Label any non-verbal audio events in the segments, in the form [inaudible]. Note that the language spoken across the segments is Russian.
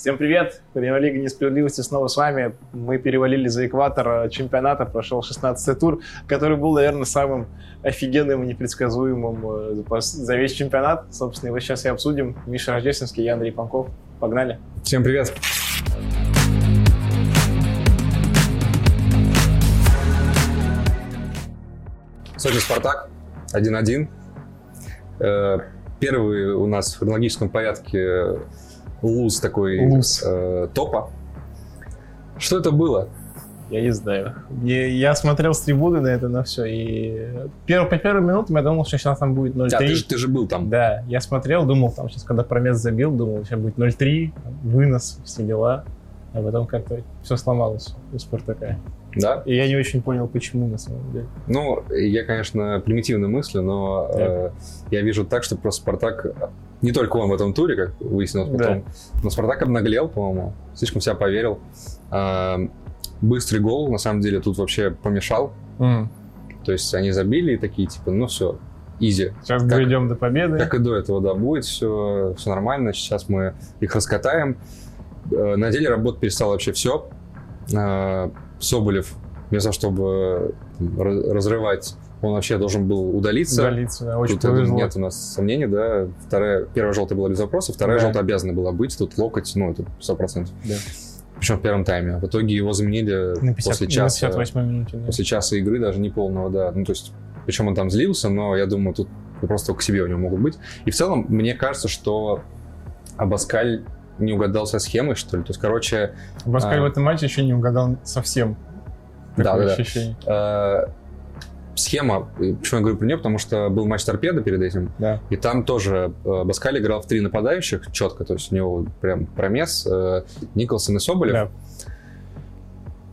Всем привет! Премьер-лига несправедливости снова с вами. Мы перевалили за экватор чемпионата, прошел 16-й тур, который был, наверное, самым офигенным и непредсказуемым э, за весь чемпионат. Собственно, его сейчас и обсудим. Миша Рождественский, я Андрей Панков. Погнали! Всем привет! Сочи Спартак 1-1. Э, первый у нас в хронологическом порядке луз такой луз. Э, топа. Что это было? Я не знаю. Я, я смотрел с трибуны на это, на все, и перв, по первым минутам я думал, что сейчас там будет 0-3. Да, ты, же, ты же был там. Да, я смотрел, думал, там сейчас, когда Промес забил, думал, сейчас будет 0-3, вынос, все дела. А потом как-то все сломалось у Спартака. Да? И я не очень понял, почему на самом деле. Ну, я, конечно, примитивно мыслю, но э, я вижу так, что просто Спартак не только он в этом туре, как выяснилось потом, да. но Спартак обнаглел, по-моему, слишком себя поверил. А, быстрый гол, на самом деле, тут вообще помешал. Mm. То есть они забили и такие, типа, ну все, изи. Сейчас как, дойдем до победы. Как и до этого, да, будет все, все нормально. Сейчас мы их раскатаем. Э, на деле работа перестала вообще все. Соболев, вместо чтобы разрывать он вообще должен был удалиться. Удалиться, да, очень Тут повезло. нет у нас сомнений, да. Вторая, первая желтая была без вопросов, вторая да. желтая обязана была быть. Тут локоть, ну, это 100%. Да. Причем в первом тайме. В итоге его заменили на 50, после часа. На 58 минуте, да. После часа игры, даже не полного, да. Ну, то есть, причем он там злился, но я думаю, тут просто к себе у него могут быть. И в целом, мне кажется, что Абаскаль не угадал со схемой, что ли. То есть, короче... Абаскаль а... в этом матче еще не угадал совсем. Да, да, ощущение. да схема, почему я говорю про нее, потому что был матч торпеда перед этим, да. и там тоже э, Баскаль играл в три нападающих четко, то есть у него прям промес э, Николсон и Соболев. Да.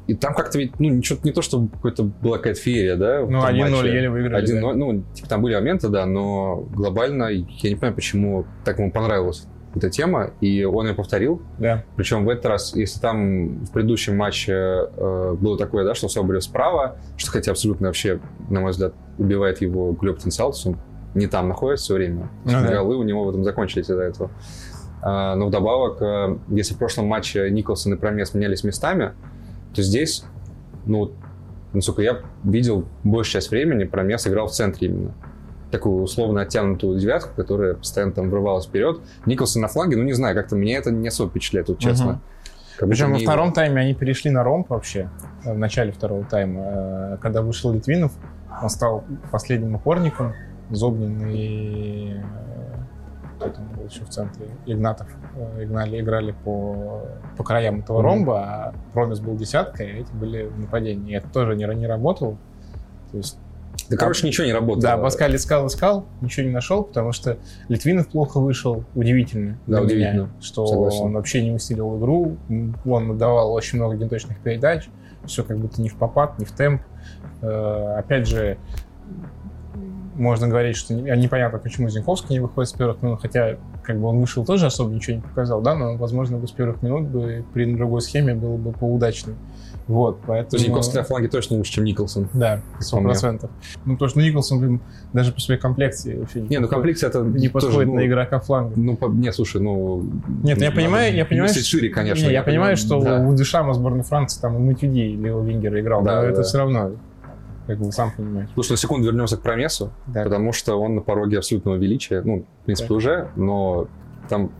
И там как-то ведь, ну, ничего, не то, чтобы какой-то была какая-то феерия, да? Ну, 1-0 еле выиграли. 1-0, да. ну, типа, там были моменты, да, но глобально я не понимаю, почему так ему понравилось эта тема, и он ее повторил. Да. Причем в этот раз, если там в предыдущем матче э, было такое, да, что Соболев справа, что хотя абсолютно вообще, на мой взгляд, убивает его голевой потенциал, то есть он не там находится все время. Ну, да. Голы у него в этом закончились из-за этого. А, но вдобавок, э, если в прошлом матче Николсон и Промес менялись местами, то здесь, ну, насколько я видел, большую часть времени Промес играл в центре именно такую условно оттянутую девятку, которая постоянно там врывалась вперед. Николсон на фланге, ну не знаю, как-то меня это не особо впечатляет, вот честно. Угу. Как Причем во втором его... тайме они перешли на ромб вообще, э, в начале второго тайма. Э, когда вышел Литвинов, он стал последним опорником, Зобнин и э, кто там был еще в центре, Игнатов, игнали, играли по, по краям этого mm-hmm. ромба, а Промис был десяткой, а эти были в нападении. И это тоже не, не работало. То есть да, а, короче, ничего не работало. Да, Паскаль искал, искал, ничего не нашел, потому что Литвинов плохо вышел. Удивительно. Да, удивительно. Меня, что Согласен. он вообще не усилил игру. Он давал очень много неточных передач. Все как будто не в попад, не в темп. Э, опять же, можно говорить, что непонятно, почему Зинковский не выходит с первых минут, хотя как бы он вышел тоже особо ничего не показал, да, но, возможно, бы с первых минут бы при другой схеме было бы поудачнее. Вот, поэтому... Зинковский на фланге точно лучше, чем Николсон. Да, сто процентов. Ну, потому что Николсон, даже по своей комплекции вообще не, не ну комплекция это не подходит тоже, ну, на игрока фланга. Ну, по, не, слушай, ну... Нет, я понимаю, я понимаю... Что, шире, конечно. Не, я, я понимаю, что да. у Дешама сборной Франции там и Матюди, Лео Вингер играл, да, но да. это все равно как бы сам понимаешь. Слушай, на секунду вернемся к Промесу, да. потому что он на пороге абсолютного величия, ну, в принципе, да. уже, но там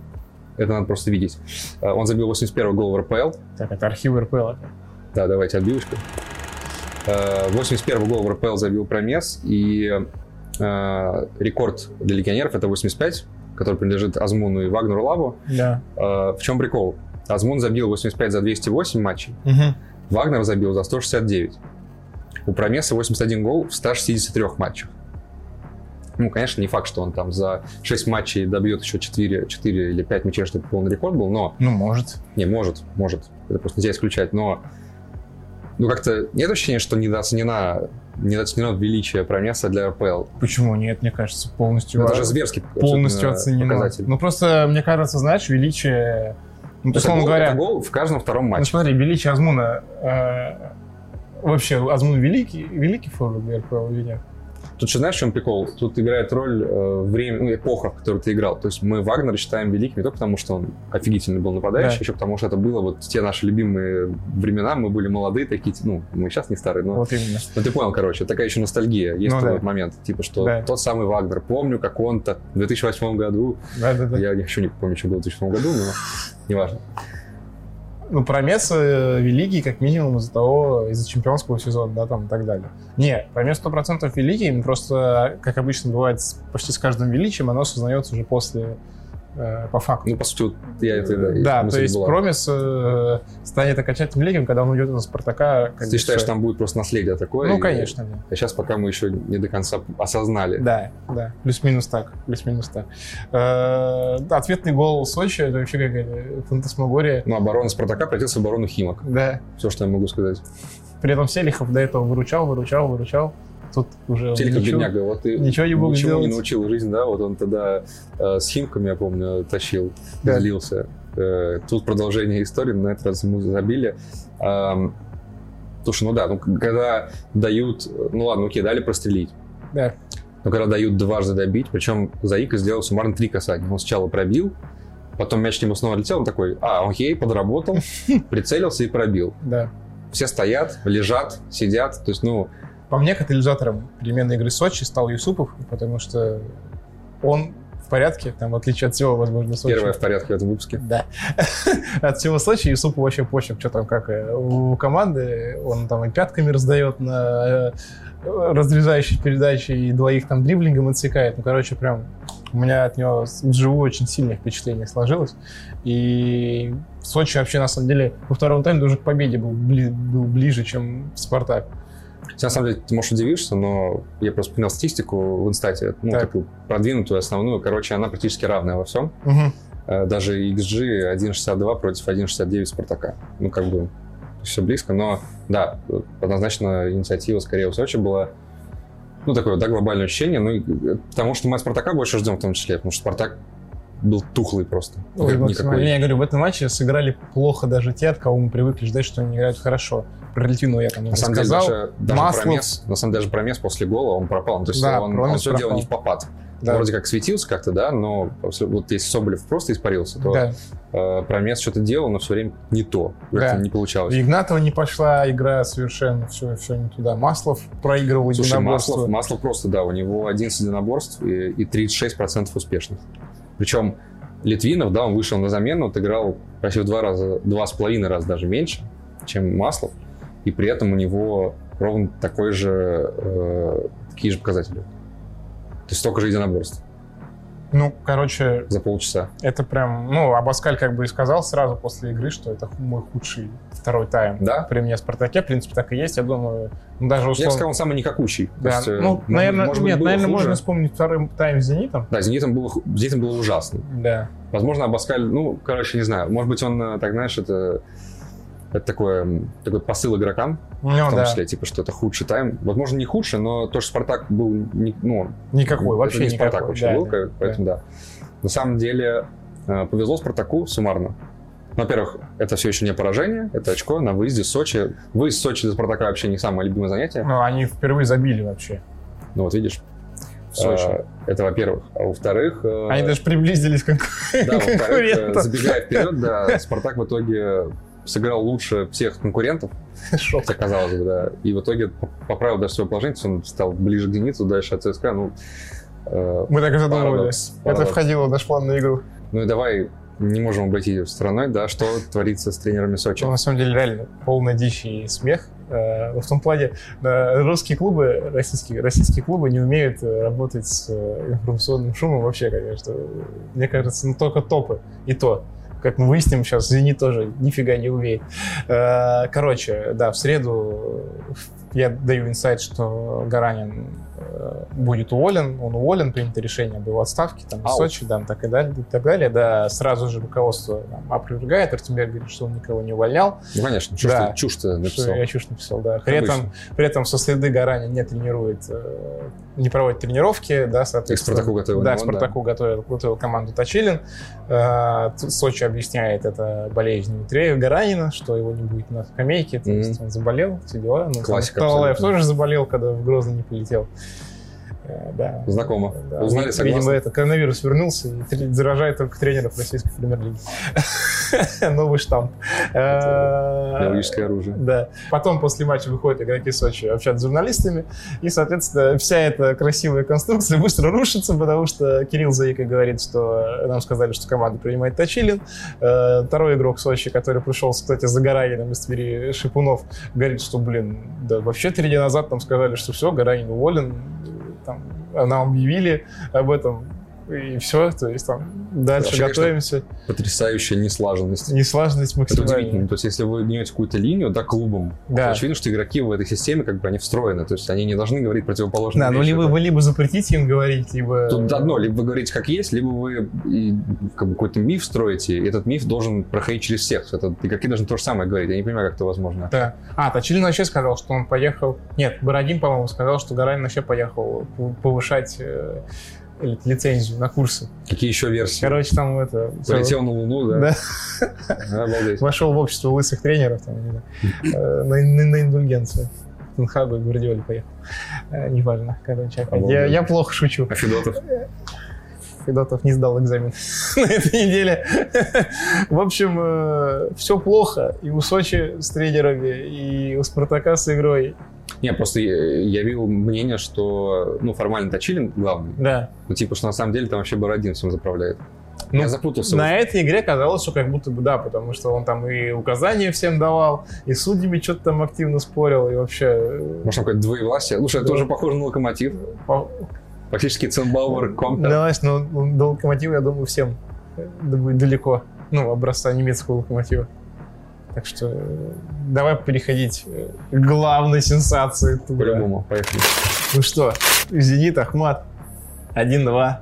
это надо просто видеть. А, он забил 81 гол в РПЛ. Так, это архив РПЛ. Да, давайте отбивочку. 81 а, гол в РПЛ забил Промес, и а, рекорд для легионеров это 85, который принадлежит Азмуну и Вагнеру Лаву. Да. В чем прикол? Азмун забил 85 за 208 матчей, угу. Вагнер забил за 169. У Промеса 81 гол в 163 матчах. Ну, конечно, не факт, что он там за 6 матчей добьет еще 4, 4 или 5 мячей, чтобы полный рекорд был, но... Ну, может. Не, может, может. Это просто нельзя исключать, но... Ну, как-то нет ощущения, что недооценена недооценено величие Промеса для РПЛ. Почему нет? Мне кажется, полностью... Ну, это же зверский полностью оценено. показатель. Ну, просто, мне кажется, знаешь, величие... Ну, то, условно говоря... Это гол в каждом втором матче. Ну, смотри, величие Азмуна... Э, вообще, Азмун великий, великий форвард для РПЛ или нет? Тут же знаешь, в чем прикол? Тут играет роль э, время, ну, эпоха, в которой ты играл. То есть мы Вагнера считаем великим не только потому, что он офигительный был нападающий, да. еще потому, что это было вот те наши любимые времена, мы были молодые такие, ну, мы сейчас не старые, но... Вот именно. Ну, ты понял, короче, такая еще ностальгия. Есть ну, такой да. момент, типа, что да. тот самый Вагнер, помню, как он-то в 2008 году... Да, да, да. Я еще не помню, что было в 2008 году, но неважно ну, промес э, великий, как минимум, из-за того, из-за чемпионского сезона, да, там, и так далее. Не, промес 100% великий, просто, как обычно бывает почти с каждым величием, оно сознается уже после Э, по факту. Ну, по сути, я это, да, да то есть была. Промис э, станет окончательным лидером, когда он уйдет из Спартака. Ты бы, считаешь, все... там будет просто наследие такое? Ну, конечно, да. А сейчас пока мы еще не до конца осознали. Да, да, плюс-минус так, плюс-минус так. Э, ответный гол Сочи, это вообще какая-то фантасмагория. Ну, оборона Спартака в оборону Химок. Да. Все, что я могу сказать. При этом Селихов до этого выручал, выручал, выручал тут уже Телька ничего, бедняга, вот ты ничего не мог ничего сделать. не научил жизнь, да, вот он тогда э, с Химками, я помню, тащил, да. злился. Э, тут продолжение истории, на этот раз ему забили. Э, слушай, ну да, ну когда дают, ну ладно, окей, дали прострелить. Да. Но когда дают дважды добить, причем Заика сделал суммарно три касания. Он сначала пробил, потом мяч к нему снова летел, он такой, а, окей, подработал, [laughs] прицелился и пробил. Да. Все стоят, лежат, сидят, то есть, ну, по мне, катализатором переменной игры Сочи стал Юсупов, потому что он в порядке, там, в отличие от всего, возможно, Сочи. Первое в порядке в этом выпуске. Да. [laughs] от всего Сочи Юсупу вообще почек, что там, как э, у команды, он там и пятками раздает на э, разрезающие передачи, и двоих там дриблингом отсекает. Ну, короче, прям у меня от него вживую очень сильное впечатление сложилось. И Сочи вообще, на самом деле, во втором тайме даже к победе был, бли, был ближе, чем Спартак. На самом деле, ты, можешь удивишься, но я просто понял статистику в инстате, ну, так. такую продвинутую, основную. Короче, она практически равная во всем. Угу. Даже XG 1.62 против 1.69 Спартака. Ну, как бы все близко, но да, однозначно инициатива скорее у Сочи была ну, такое, да, глобальное ощущение, ну, потому что мы от Спартака больше ждем в том числе, потому что Спартак был тухлый просто. Ой, никакой. Я говорю, в этом матче сыграли плохо даже те, от кого мы привыкли ждать, что они играют хорошо. Про Литвину я там на самом сказал. Деле, даже, даже Маслов... промес, на самом деле, даже промес после гола, он пропал. То есть да, он, он все делал не в попад. Да. вроде как светился как-то, да, но вот если Соболев просто испарился, то да. э, Промес что-то делал, но все время не то. Да. Это не получалось. У Игнатова не пошла игра совершенно, все, все не туда. Маслов проигрывал Слушай, единоборство. Маслов, Маслов просто, да, у него 11 единоборств и, и 36% успешных. Причем Литвинов, да, он вышел на замену, отыграл почти в два раза, два с половиной раза даже меньше, чем Маслов, и при этом у него ровно такой же, э, такие же показатели. То есть столько же единоборств. Ну, короче... За полчаса. Это прям... Ну, Абаскаль как бы и сказал сразу после игры, что это мой худший второй тайм. Да? При мне в «Спартаке». В принципе, так и есть. Я думаю, ну, даже условно... Я бы сказал, он самый никакущий. Да. есть, э, ну, наверное, может нет, наверное, хуже. можно вспомнить второй тайм с «Зенитом». Да, «Зенитом» было, «Зенитом» было ужасно. Да. Возможно, Абаскаль... Ну, короче, не знаю. Может быть, он, э, так знаешь, это это такое, такой посыл игрокам, ну, в том да. числе, типа, что это худший тайм. Возможно, не худший, но то, что Спартак был, не, ну, никакой, вообще не никакой. Спартак вообще да, был, да, поэтому да. да. На самом деле, э, повезло Спартаку суммарно. Во-первых, это все еще не поражение, это очко на выезде в Сочи. Выезд в Сочи для Спартака вообще не самое любимое занятие. Ну, они впервые забили вообще. Ну, вот видишь. В Сочи. А, это во-первых. А во-вотвторых... Э, они даже приблизились к Да, во-вторых, забегая вперед, да, Спартак в итоге сыграл лучше всех конкурентов, [laughs] Шок. хотя казалось бы, да, и в итоге поправил даже свое положение, он стал ближе к «Зениту», дальше от ЦСКА, ну... Э, Мы так и задумывались. Это входило в наш план на игру. Ну и давай не можем обойти стороной, да, что творится с тренерами Сочи. Ну, на самом деле, реально, полная дичь и смех. Э, в том плане, русские клубы, российские, российские клубы не умеют э, работать с информационным шумом вообще, конечно. Мне кажется, ну, только топы. И то как мы выясним сейчас, Зенит тоже нифига не умеет. Э, короче, да, в среду я даю инсайт, что Гаранин будет уволен, он уволен, принято решение об его отставке, там, в Сочи, да, так и далее, и так далее, да, сразу же руководство там, опровергает, Артемьев говорит, что он никого не увольнял. Ну, конечно, чушь, да, чушь ты написал. Что я чушь написал, да. При этом, при этом со следы Гаранин не тренирует, э, не проводит тренировки, да, соответственно. К Спартаку готовил. Да, к Спартаку да. готовил, готовил команду Точилин. Сочи объясняет это болезнью Гаранина, что его не будет на скамейке, то есть mm-hmm. он заболел, все дела. Ну, Классика. Талалаев тоже заболел, когда в Грозный не полетел. Э, да. Знакомо. Да. Узнали, Видимо, согласны? это коронавирус вернулся и заражает только тренеров российской премьер-лиги. [laughs] Новый штамп. Э, Биологическое оружие. Да. Потом после матча выходят игроки Сочи общаться с журналистами, и, соответственно, вся эта красивая конструкция быстро рушится, потому что Кирилл Заика говорит, что нам сказали, что команда принимает Точилин. Э, Второй игрок Сочи, который пришел, кстати, за Гаранином из Твери, Шипунов, говорит, что, блин, да вообще три дня назад нам сказали, что все, Гаранин уволен, там, нам объявили об этом, и все, то есть там дальше Вообще, конечно, готовимся. Потрясающая неслаженность. Неслаженность Это максимальная. удивительно. То есть, если вы гнете какую-то линию, да, клубом, Да. то очевидно, что игроки в этой системе, как бы, они встроены. То есть, они не должны говорить противоположные Да, ну вещи. либо вы либо запретите им говорить, либо... Тут одно, либо вы говорите как есть, либо вы и, как бы, какой-то миф строите, и этот миф должен проходить через всех. Это, игроки должны то же самое говорить. Я не понимаю, как это возможно. Да. А, Точилин вообще сказал, что он поехал... Нет, Бородин, по-моему, сказал, что Гаранин вообще поехал пов- повышать э, лицензию на курсы. Какие еще версии? Короче, там это... Полетел на Луну, да? Да. Обалдеть. Вошел в общество лысых тренеров там, э, на, индульгенцию. Тенхагу и Гвардиоле поехал. Э, Неважно, короче. Я, я плохо шучу. А Федотов? Федотов не сдал экзамен [laughs] на этой неделе. В общем, все плохо и у Сочи с тренерами, и у Спартака с игрой. Не, просто я, я видел мнение, что, ну, формально Точилин главный, Да. ну, типа, что на самом деле там вообще Бородин всем заправляет. Ну, я запутался. На этой игре казалось, что как будто бы да, потому что он там и указания всем давал, и судьями что-то там активно спорил, и вообще... э, Может, какое-то двоевластие? Слушай, это Да. тоже похоже на локомотив. по- Фактически Ценбауэр Компер. Давай, ну, до локомотива, я думаю, всем э, да далеко. Ну, образца немецкого локомотива. Так что э, давай переходить э, к главной сенсации тура. По-любому, поехали. Ну что, Зенит, Ахмат. 1-2.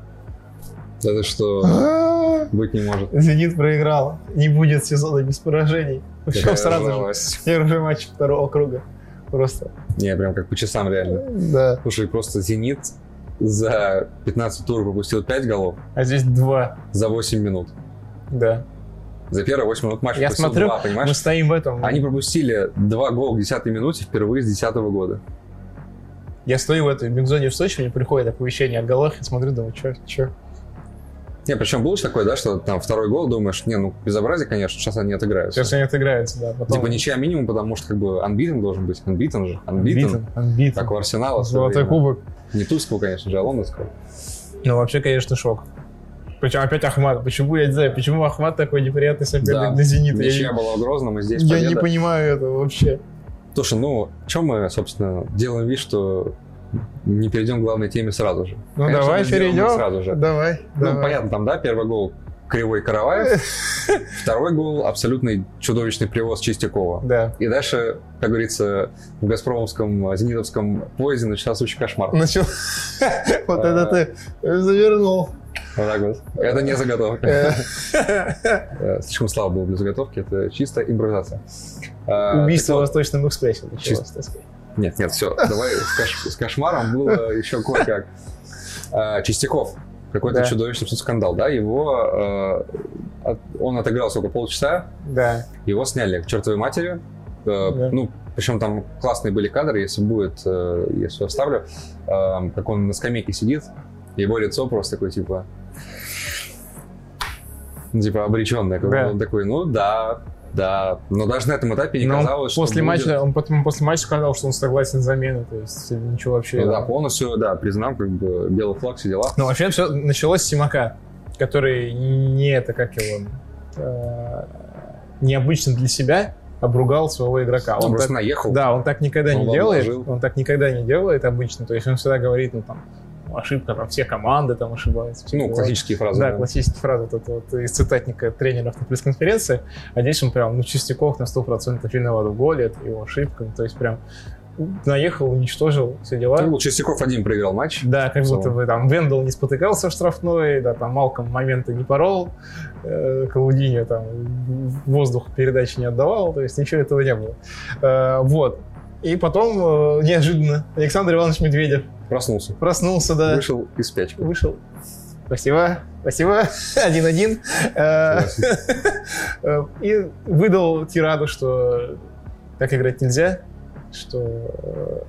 Это что, А, быть не может. Зенит проиграл. Не будет сезона без поражений. Какая сразу же. Первый матч второго круга. Просто. Не, прям как по часам реально. Да. Слушай, просто Зенит за 15 туров пропустил 5 голов А здесь два. за 8 минут. Да. За первые 8 минут матча Я смотрю, 2, понимаешь? мы стоим в этом. Они пропустили 2 гола к 10 минуте впервые с 10 года. Я стою в этой бигзоне в Сочи, мне приходит оповещение о голах, и смотрю, думаю, что, что? Не, причем было же такое, да, что там второй гол, думаешь, не, ну, безобразие, конечно, сейчас они отыграются. Сейчас они отыграются, да. Потом... Типа ничья минимум, потому что как бы unbeaten должен быть. Unbeaten же. Unbeaten, unbeaten. Как у Арсенала. в Золотой кубок. Не Тульского, конечно же, а лондонского. Ну, вообще, конечно, шок. Причем опять Ахмат. Почему, я не знаю, почему Ахмат такой неприятный соперник Да. для Зенита? Я, была в Грозном, и здесь я победа. не понимаю этого вообще. Слушай, ну, чем мы, собственно, делаем вид, что не перейдем к главной теме сразу же? Ну, Конечно, давай перейдем. Сразу же. Давай, Ну, давай. понятно, там, да, первый гол кривой Караваев, [laughs] второй гол абсолютный чудовищный привоз Чистякова. Да. И дальше, как говорится, в газпромовском, зенитовском поезде начался сучий кошмар. Начал. [laughs] Вот это ты завернул. Вот так вот. Это не заготовка. Э, Э, Слишком слабо было для заготовки, это чисто импровизация. А, Убийство так в вот, Восточном экспрессе началось, Чисто. так сказать. Нет, нет, все, давай с, кош- с кошмаром было [laughs] еще кое-как. А, Чистяков. Какой-то Да. чудовищный скандал, да? Его... э, от- он отыграл сколько, полчаса, Да. его сняли к чертовой матери. Э, Да. Ну, причем там классные были кадры, если будет, э, если оставлю, э, как он на скамейке сидит, его лицо просто такое, типа, типа, обреченное. Как Да. Он такой, ну, да, да. Но даже на этом этапе не Но казалось, что после будет- матча, он потом после матча сказал, что он согласен с заменой, то есть ничего вообще. Ну да, полностью, да, признал, как бы, белый флаг, все дела. Ну, вообще все началось с Симака, который не это, как его, э, необычно для себя обругал своего игрока. Он, Он просто так- наехал. да, он так никогда Он не делает. вложил. Он так никогда не делает обычно. То есть он всегда говорит, ну там, ошибка, там все команды там ошибаются. Ну, классические фразы. Да, да. классические фразы вот это вот из цитатника тренеров на пресс-конференции. А здесь он прям, ну, Чистяков на 100% виноват в голе, это его ошибка. То есть прям наехал, уничтожил все дела. Ну, Чистяков один проиграл матч. Да, как будто бы там Вендел не спотыкался в штрафной, да, там Малком моменты не порол, э, Калудиньо там воздух передачи не отдавал, то есть ничего этого не было. Э, вот. И потом э, неожиданно Александр Иванович Медведев Проснулся. проснулся, да, Вышел из спячки. вышел. Спасибо, спасибо. [laughs] Один-один. Э, [laughs] И выдал тираду, что так играть нельзя, что э,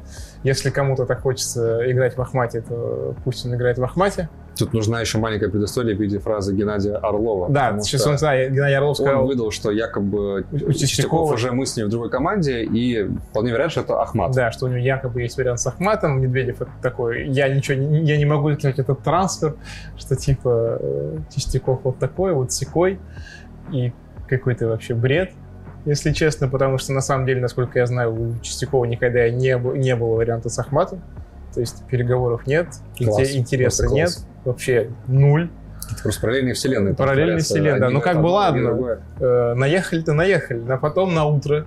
если кому-то так хочется играть в Ахмате, то пусть он играет в Ахмате. Тут нужна еще маленькая предыстория в виде фразы Геннадия Орлова. Да, сейчас он, да, Геннадий Орлов сказал... Он выдал, что якобы Чистяков уже мы с ним в другой команде, и вполне вероятно, что это Ахмат. Да, что у него якобы есть вариант с Ахматом. Медведев это такой, я ничего, я не могу сделать этот трансфер, что типа э, Чистяков вот такой, вот секой, и какой-то вообще бред если честно, потому что на самом деле, насколько я знаю, у Чистякова никогда не, не было варианта с Ахматом. То есть переговоров нет, класс, интереса нет, вообще нуль. Это просто параллельные вселенные. Параллельные вселенные, да. Ну как бы ладно, э, наехали-то наехали, а потом на утро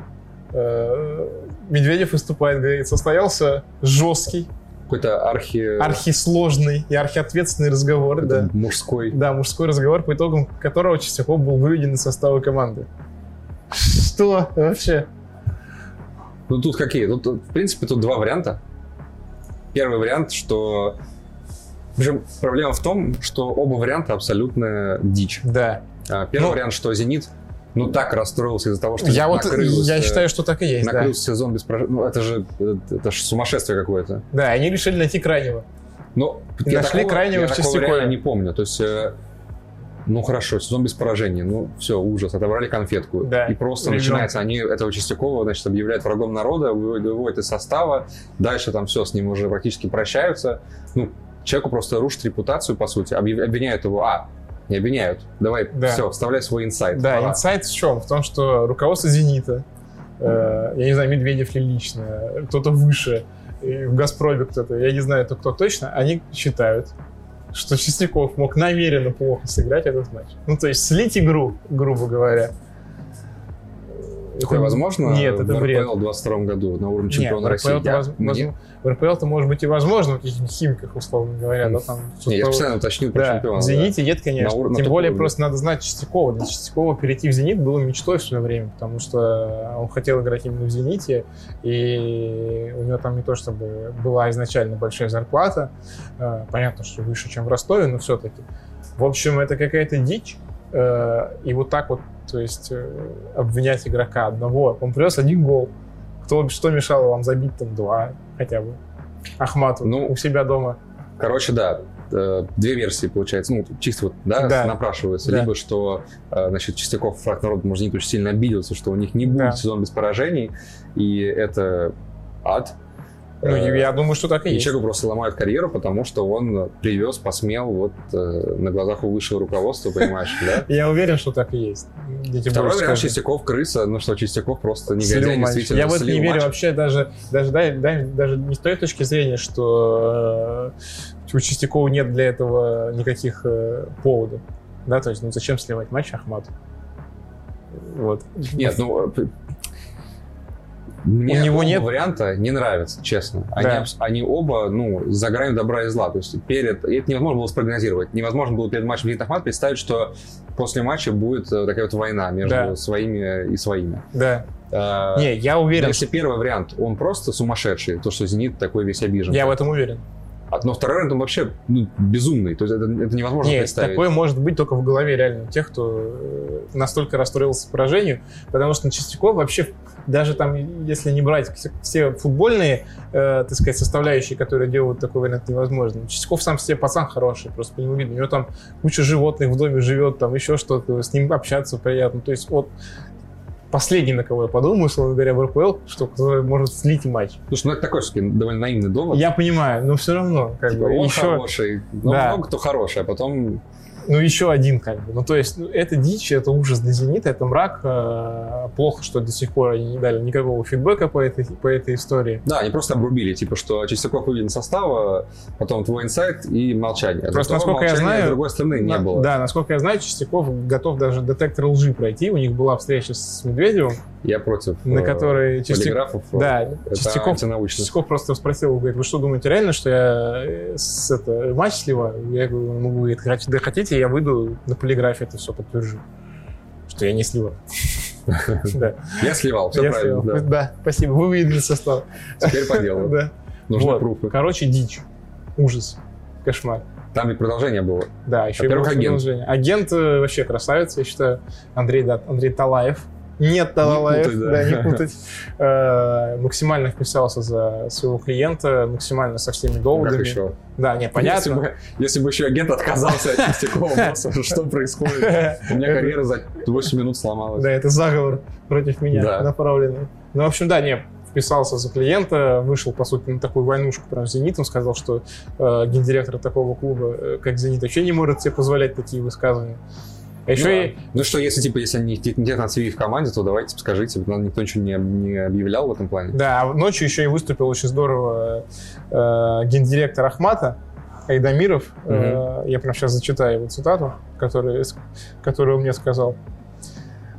э, Медведев выступает, говорит, состоялся жесткий, какой-то архи... Архисложный и архиответственный разговор, да. Мужской. Да, мужской разговор, по итогам которого Чистяков был выведен из состава команды. Что вообще? Ну тут какие? Тут, в принципе, тут два варианта. Первый вариант, что... Общем, проблема в том, что оба варианта абсолютно дичь. Да. А, первый ну, вариант, что «Зенит» ну так расстроился из-за того, что я вот я считаю, что так и есть. Накрылся да. сезон без прожектора. Ну это же это, же сумасшествие какое-то. Да, они решили найти крайнего. Но нашли такого, крайнего я в. Я не помню. То есть э, ну хорошо, сезон без поражений, ну все, ужас, отобрали конфетку. Да, и просто ребенка. начинается, они этого Чистякова, значит, объявляют врагом народа, выводят из состава, дальше там все, с ним уже практически прощаются. Ну, человеку просто рушит репутацию, по сути, обвиняют его, а, не обвиняют, давай, да. все, вставляй свой инсайт. Да, пора. инсайт в чем? В том, что руководство «Зенита», э, я не знаю, Медведев ли лично, кто-то выше, в «Газпроме» кто-то, я не знаю, это кто точно, они считают, что Чистяков мог намеренно плохо сыграть этот матч. Ну, то есть слить игру, грубо говоря. Такое возможно Нет, это в бред. РПЛ в 22 году на уровне чемпиона Нет, России? Я, воз... мне... В РПЛ-то может быть и возможно, в каких-нибудь химках, условно говоря. Да, там, Не, я специально уточнил про да, чемпиона. В «Зените» да. нет, конечно. На, Тем на более просто надо знать Чистякова. Для Чистякова перейти в «Зенит» было мечтой в свое время, потому что он хотел играть именно в «Зените», и у него там не то чтобы была изначально большая зарплата, э, понятно, что выше, чем в Ростове, но все-таки. В общем, это какая-то дичь, и вот так вот то есть э, обвинять игрока одного. Он привез один гол. Кто, что мешало вам забить там два хотя бы? Ахмату ну, у себя дома. Короче, да, э, две версии получается, ну, чисто вот, да, да. напрашиваются. Да. Либо, что, э, значит, Чистяков, фраг народа, может, очень сильно обиделся, что у них не будет да. сезон без поражений, и это ад, ну, я думаю, что так и, есть. человеку просто ломают карьеру, потому что он привез, посмел вот э, на глазах у высшего руководства, понимаешь, да? [laughs] Я уверен, что так и есть. Второй вариант Чистяков крыса, ну что, Чистяков просто негодяй, действительно Я в это не верю вообще даже, даже, да, даже не с той точки зрения, что э, у Чистякова нет для этого никаких э, поводов. Да, то есть, ну зачем сливать матч Ахмату? Вот. Нет, ну мне у него нет варианта не нравится, честно. Они, да. они оба, ну, за гранью добра и зла. То есть перед... Это невозможно было спрогнозировать. Невозможно было перед матчем Зенит Ахмат представить, что после матча будет э, такая вот война между да. своими и своими. Да. А, не, я уверен. Если что... первый вариант, он просто сумасшедший, то, что Зенит такой весь обижен. Я в этом уверен. А, но второй вариант, он вообще ну, безумный. То есть это, это невозможно Нет, представить. такое может быть только в голове реально тех, кто э, настолько расстроился поражению. Потому что Чистяков вообще, даже там, если не брать все футбольные, э, так сказать, составляющие, которые делают такой вариант невозможным. Чистяков сам себе пацан хороший, просто по нему видно. У него там куча животных в доме живет, там еще что-то, с ним общаться приятно. То есть вот последний, на кого я подумал, условно говоря, в РПЛ, что может слить матч. Слушай, ну это такой довольно наивный довод. Я понимаю, но все равно. Как типа, бы, он еще... хороший, ну, да. много кто хороший, а потом ну, еще один как бы. Ну, то есть, ну, это дичь, это ужас для «Зенита», это мрак. Э, плохо, что до сих пор они не дали никакого фидбэка по этой, по этой истории. Да, они просто обрубили, типа, что Чистяков выведен состава, потом твой инсайт и молчание. Просто, насколько я знаю... с другой стороны не на, было. Да, насколько я знаю, Чистяков готов даже детектор лжи пройти. У них была встреча с Медведевым. Я против на которой Чистяк... Да, это Чистяков, Чистяков просто спросил, говорит, вы что думаете реально, что я э, с, это, матч сливаю? Я говорю, ну, вы да хотите, я выйду на полиграфе это все подтвержу, что я не сливал. [laughs] Я сливал, все правильно. Да, спасибо, вы выявили состав. Теперь по делу. [laughs] Нужны пруфы. Короче, дичь. Ужас. Кошмар. Там и продолжение было. Да, еще и было агент. продолжение. Агент э, вообще красавец, я считаю. Андрей, да, Андрей Талаев. Нет Талалаев, да, не [laughs] путать. Э, максимально вписался за своего клиента, максимально со всеми доводами. Как еще? Да, не, понятно. Если бы, если бы еще агент отказался от Чистякова, [laughs] что происходит? У меня карьера за 8 минут сломалась. Да, это заговор против меня направленный. Ну, в общем, да, не, вписался за клиента, вышел, по сути, на такую войнушку прям с «Зенитом», сказал, что э, гендиректор такого клуба, э, как «Зенит», вообще не может себе позволять такие высказывания. А еще ну, и... ну что, если типа, если не, нет на в команде, то давайте скажите, никто ничего не, не объявлял в этом плане. Да, а ночью еще и выступил очень здорово э, гендиректор Ахмата, Айдамиров. Угу. Э, я прям сейчас зачитаю его цитату, которую, которую он мне сказал.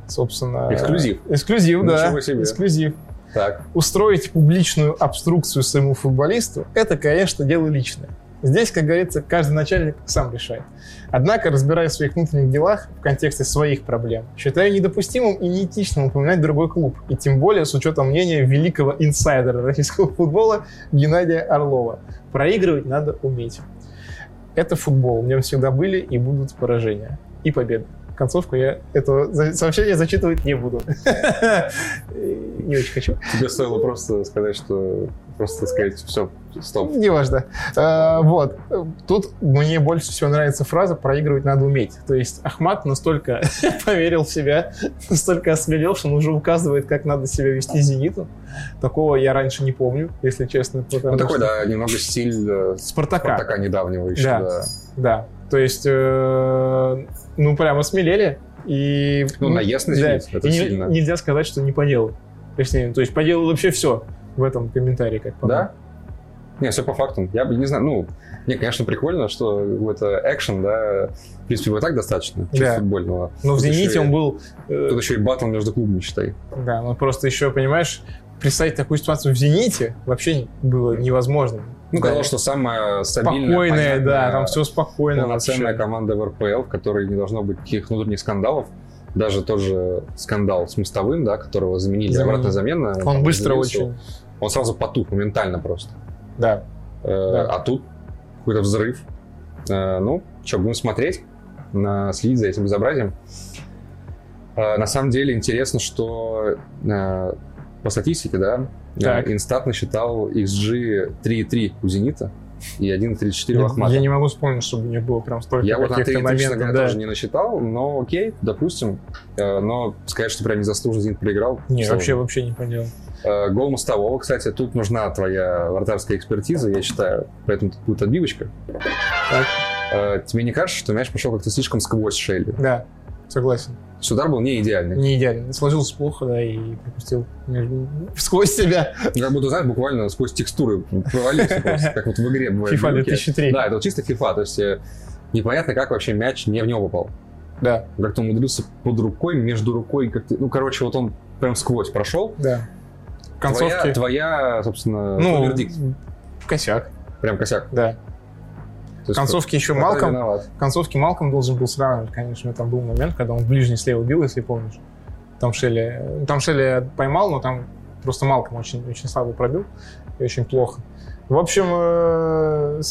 Собственно... Эксклюзив. Эксклюзив, Ничего да. Себе. Эксклюзив. Так. Устроить публичную обструкцию своему футболисту – это, конечно, дело личное. Здесь, как говорится, каждый начальник сам решает. Однако, разбираясь в своих внутренних делах в контексте своих проблем, считаю недопустимым и неэтичным упоминать другой клуб, и тем более с учетом мнения великого инсайдера российского футбола Геннадия Орлова. Проигрывать надо уметь. Это футбол, в нем всегда были и будут поражения и победы концовку я это сообщение зачитывать не буду. [laughs] Не очень хочу. Тебе стоило просто сказать, что просто сказать все, стоп. Неважно. А, вот. Тут мне больше всего нравится фраза «проигрывать надо уметь». То есть Ахмат настолько [laughs] поверил в себя, настолько осмелел, что он уже указывает, как надо себя вести «Зениту». Такого я раньше не помню, если честно. Ну, такой, да, немного стиль э, Спартака. Спартака недавнего еще. Да, да. То есть, э, ну, прямо смелели. И, ну, наезд на да, это и сильно. Не, нельзя сказать, что не по делу. Точнее, то есть по делу вообще все в этом комментарии, как по Да? Не, все по фактам. Я бы не знаю, ну, не, конечно, прикольно, что это экшен, да, в принципе, его так достаточно, да. футбольного. Но в «Зените» он был... Э... Тут еще и батл между клубами, считай. Да, ну просто еще, понимаешь, представить такую ситуацию в «Зените» вообще было невозможно. Ну, да. казалось, что самая стабильная, Спокойная, да, там все спокойно. Полноценная команда в РПЛ, в которой не должно быть каких внутренних скандалов. Даже тот же скандал с Мостовым, да, которого заменили, Заменили. обратная замена. Он, он быстро очень. Он сразу потух, моментально просто. Да. Э, да. А тут какой-то взрыв. Э, ну, что, будем смотреть, на, следить за этим безобразием. Э, на самом деле интересно, что э, по статистике, да, так. Инстат насчитал XG 3,3 у «Зенита» и 1.34 у Ахмата. Я не могу вспомнить, чтобы у них было прям столько Я вот на 3, моментов, да. тоже не насчитал, но окей, допустим. Э, но сказать, что прям незаслуженно «Зенит» проиграл... Не, вообще, вообще не понял. Э, гол Мостового, кстати, тут нужна твоя вратарская экспертиза, я считаю, поэтому тут будет отбивочка. Так. Э, тебе не кажется, что мяч пошел как-то слишком сквозь Шелли? Да, согласен. То удар был не идеальный. Не идеальный. Сложился плохо, да, и пропустил между... [laughs] сквозь себя. Ну, как будто, знаешь, буквально сквозь текстуры провалился просто, как вот в игре бывает. FIFA 2003. Да, это вот чисто FIFA, то есть э, непонятно, как вообще мяч не в него попал. Да. Как-то умудрился под рукой, между рукой, как-то, ну, короче, вот он прям сквозь прошел. Да. Концовки. Твоя, твоя собственно, ну, вердикт. Косяк. Прям косяк. Да концовке еще Малком, в концовке Малком должен был сравнивать, конечно, там был момент, когда он в ближний слева бил, если помнишь. Там Шелли, там Шелли поймал, но там просто Малком очень, очень слабо пробил и очень плохо. В общем, э,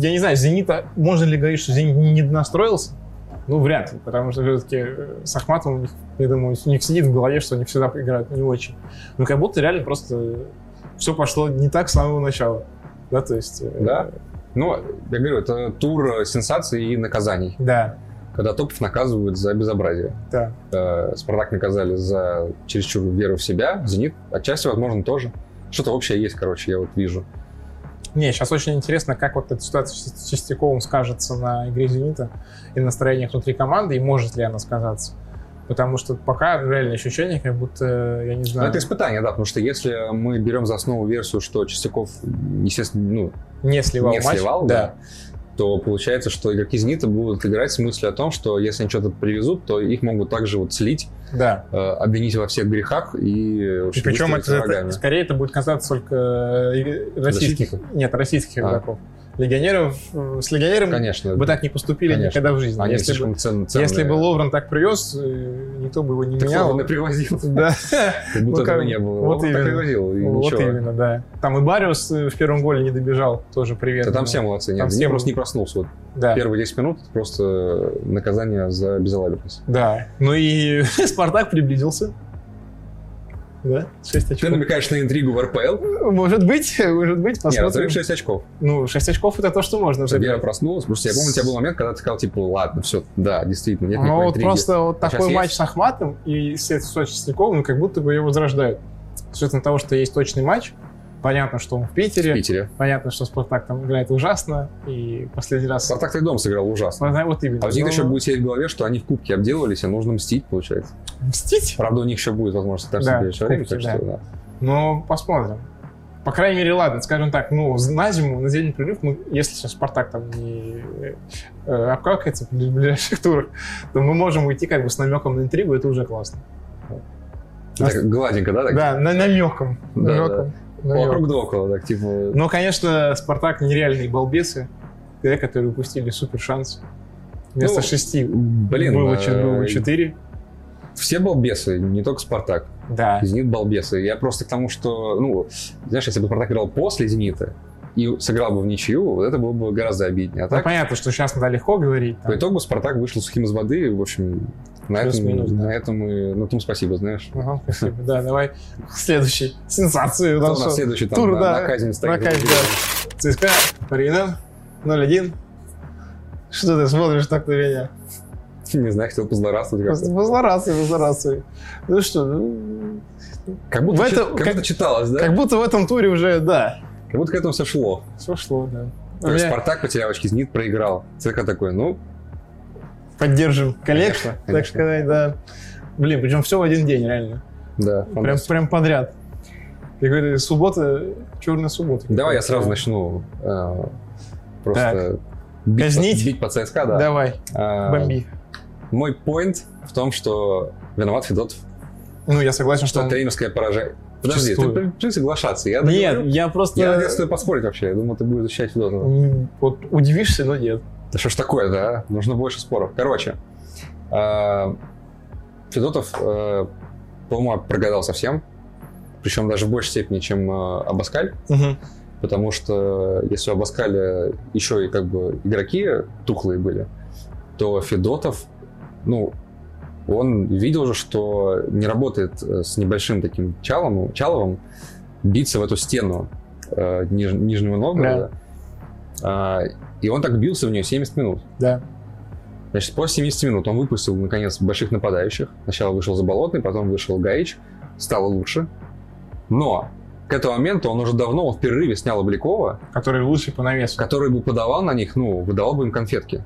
я не знаю, Зенита, можно ли говорить, что Зенит не настроился? Ну, вряд ли, потому что все-таки э, с Ахматом у них, я думаю, у них сидит в голове, что они всегда играют не очень. Но как будто реально просто все пошло не так с самого начала. Да, то есть... Э, да? Ну, я говорю, это тур сенсаций и наказаний. Да. Когда топов наказывают за безобразие. Да. Э, Спартак наказали за чересчур веру в себя. Зенит отчасти, возможно, тоже. Что-то общее есть, короче, я вот вижу. Не, сейчас очень интересно, как вот эта ситуация с Чистяковым скажется на игре «Зенита» и настроениях внутри команды, и может ли она сказаться. Потому что пока реальное ощущение, как будто, я не знаю... Но это испытание, да, потому что если мы берем за основу версию, что Чистяков, естественно, ну, не сливал не матч, сливал, да. да, то получается, что игроки «Зенита» будут играть с мыслью о том, что если они что-то привезут, то их могут также вот слить, да. э, обвинить во всех грехах и... и причем это, это, скорее это будет касаться только э, российских, нет, российских а. игроков. Легионеров, э, с легионером Конечно. бы так не поступили Конечно. никогда в жизни. Они если, бы, цен- ценные. если бы Ловрен так привез, э, никто бы его не Так менял. Ловрен и привозил. [laughs] Да, Как будто Ну, как- этого не было. вот Ловрен именно. привозил, и вот ничего. именно, да. Там и Бариус э, в первом голе не добежал, тоже привет. Да там все молодцы. Нет, Там все просто не проснулся. Вот Да. первые 10 минут просто наказание за безалаберность. Да. Ну и [laughs] Спартак приблизился. Да, 6 Ты очков. намекаешь на интригу в РПЛ? Может быть, [laughs] может быть, Нет, посмотрим. разрыв 6 очков. Ну, 6 очков это то, что можно Вера забирать. проснулась, просто я помню, у тебя был момент, когда ты сказал, типа, ладно, все, да, действительно, нет Ну вот интриги. просто вот А такой матч есть? с Ахматом и с Сочи ну, как будто бы ее возрождают. С учетом того, что есть точный матч, понятно, что он в в Питере, Питере. понятно, что Спартак там играет ужасно, и последний раз... Спартак и дом сыграл ужасно. Ну, Вот именно. А у них Ну, еще будет сидеть в голове, что они в кубке обделывались, и нужно мстить, получается. Мстить? Правда, у них еще будет возможность там Да, еще время, так что да. Ну, посмотрим. По крайней мере, ладно, скажем так, ну, на зиму, на зимний перерыв, мы, если сейчас Спартак там не э, обкакается в ближайших турах, то мы можем уйти как бы с намеком на интригу, это уже классно. Так гладенько, да? Так? Да, на намеком. Да, намеком, намеком. Вокруг да около, так, типа... Ну, конечно, Спартак нереальные балбесы, да, которые упустили супер шанс. Вместо Ну, шести Блин, было, чет- было четыре. все балбесы, не только Спартак. Да. Зенит балбесы. Я просто к тому, что, ну, знаешь, если бы Спартак играл после Зенита и сыграл бы в ничью, вот это было бы гораздо обиднее. А Ну, так, понятно, что сейчас надо легко говорить. там. по итогу Спартак вышел сухим из воды, в общем, на этом, Плюс-минус, да. на этом и, на том спасибо, знаешь. Ага, спасибо. Да, давай следующий. Сенсацию. Кто Ну у нас следующий там тур, на, да, на казнь стоит? на казнь, ЦСКА, Парина, 0-1. Что ты смотришь так на меня? Не знаю, хотел позлорадствовать. Просто позлорадствуй, позлорадствуй. Ну что, ну, Как будто, В чит- этом- как как- будто читалось, да? как будто в этом туре уже, да, Как будто к этому все шло. все шло, да. Меня- Спартак потерял очки, Зенит проиграл. ЦСКА такой, ну, Поддержим коллекцию, Конечно, так сказать, да. Блин, причем все в один день, реально. да, Прям, прям подряд. Говорю, суббота, черная суббота. Давай я сразу начну э, просто бить, Казнить? По, бить по ЦСКА, да. Давай, А, бомби. Мой поинт в том, что виноват Федотов. Ну, я согласен, что Что он... тренерское поражение. Подожди, Вчистую. ты пришли соглашаться. Я Нет, договорю. я просто... Я надеюсь, поспорить вообще. Я думал, ты будешь защищать Федотова. Вот удивишься, но нет. Да что ж такое, да? Нужно больше споров. Короче, э, Федотов, э, по-моему, прогадал совсем. Причем даже в большей степени, чем э, Абаскаль. Потому что если у Абаскаля еще и как бы игроки тухлые были, то Федотов, ну, он видел же, что не работает с небольшим таким Чалом, Чаловым биться в эту стену э, Ниж- Нижнего Новгорода. А, и он так бился в нее 70 минут. Да. Значит, после 70 минут он выпустил, наконец, больших нападающих. Сначала вышел Заболотный, потом вышел Гаич. Стало лучше. Но к этому моменту он уже давно он в перерыве снял Обликова, Который лучший по навесу. который бы подавал на них, ну, выдавал бы им конфетки.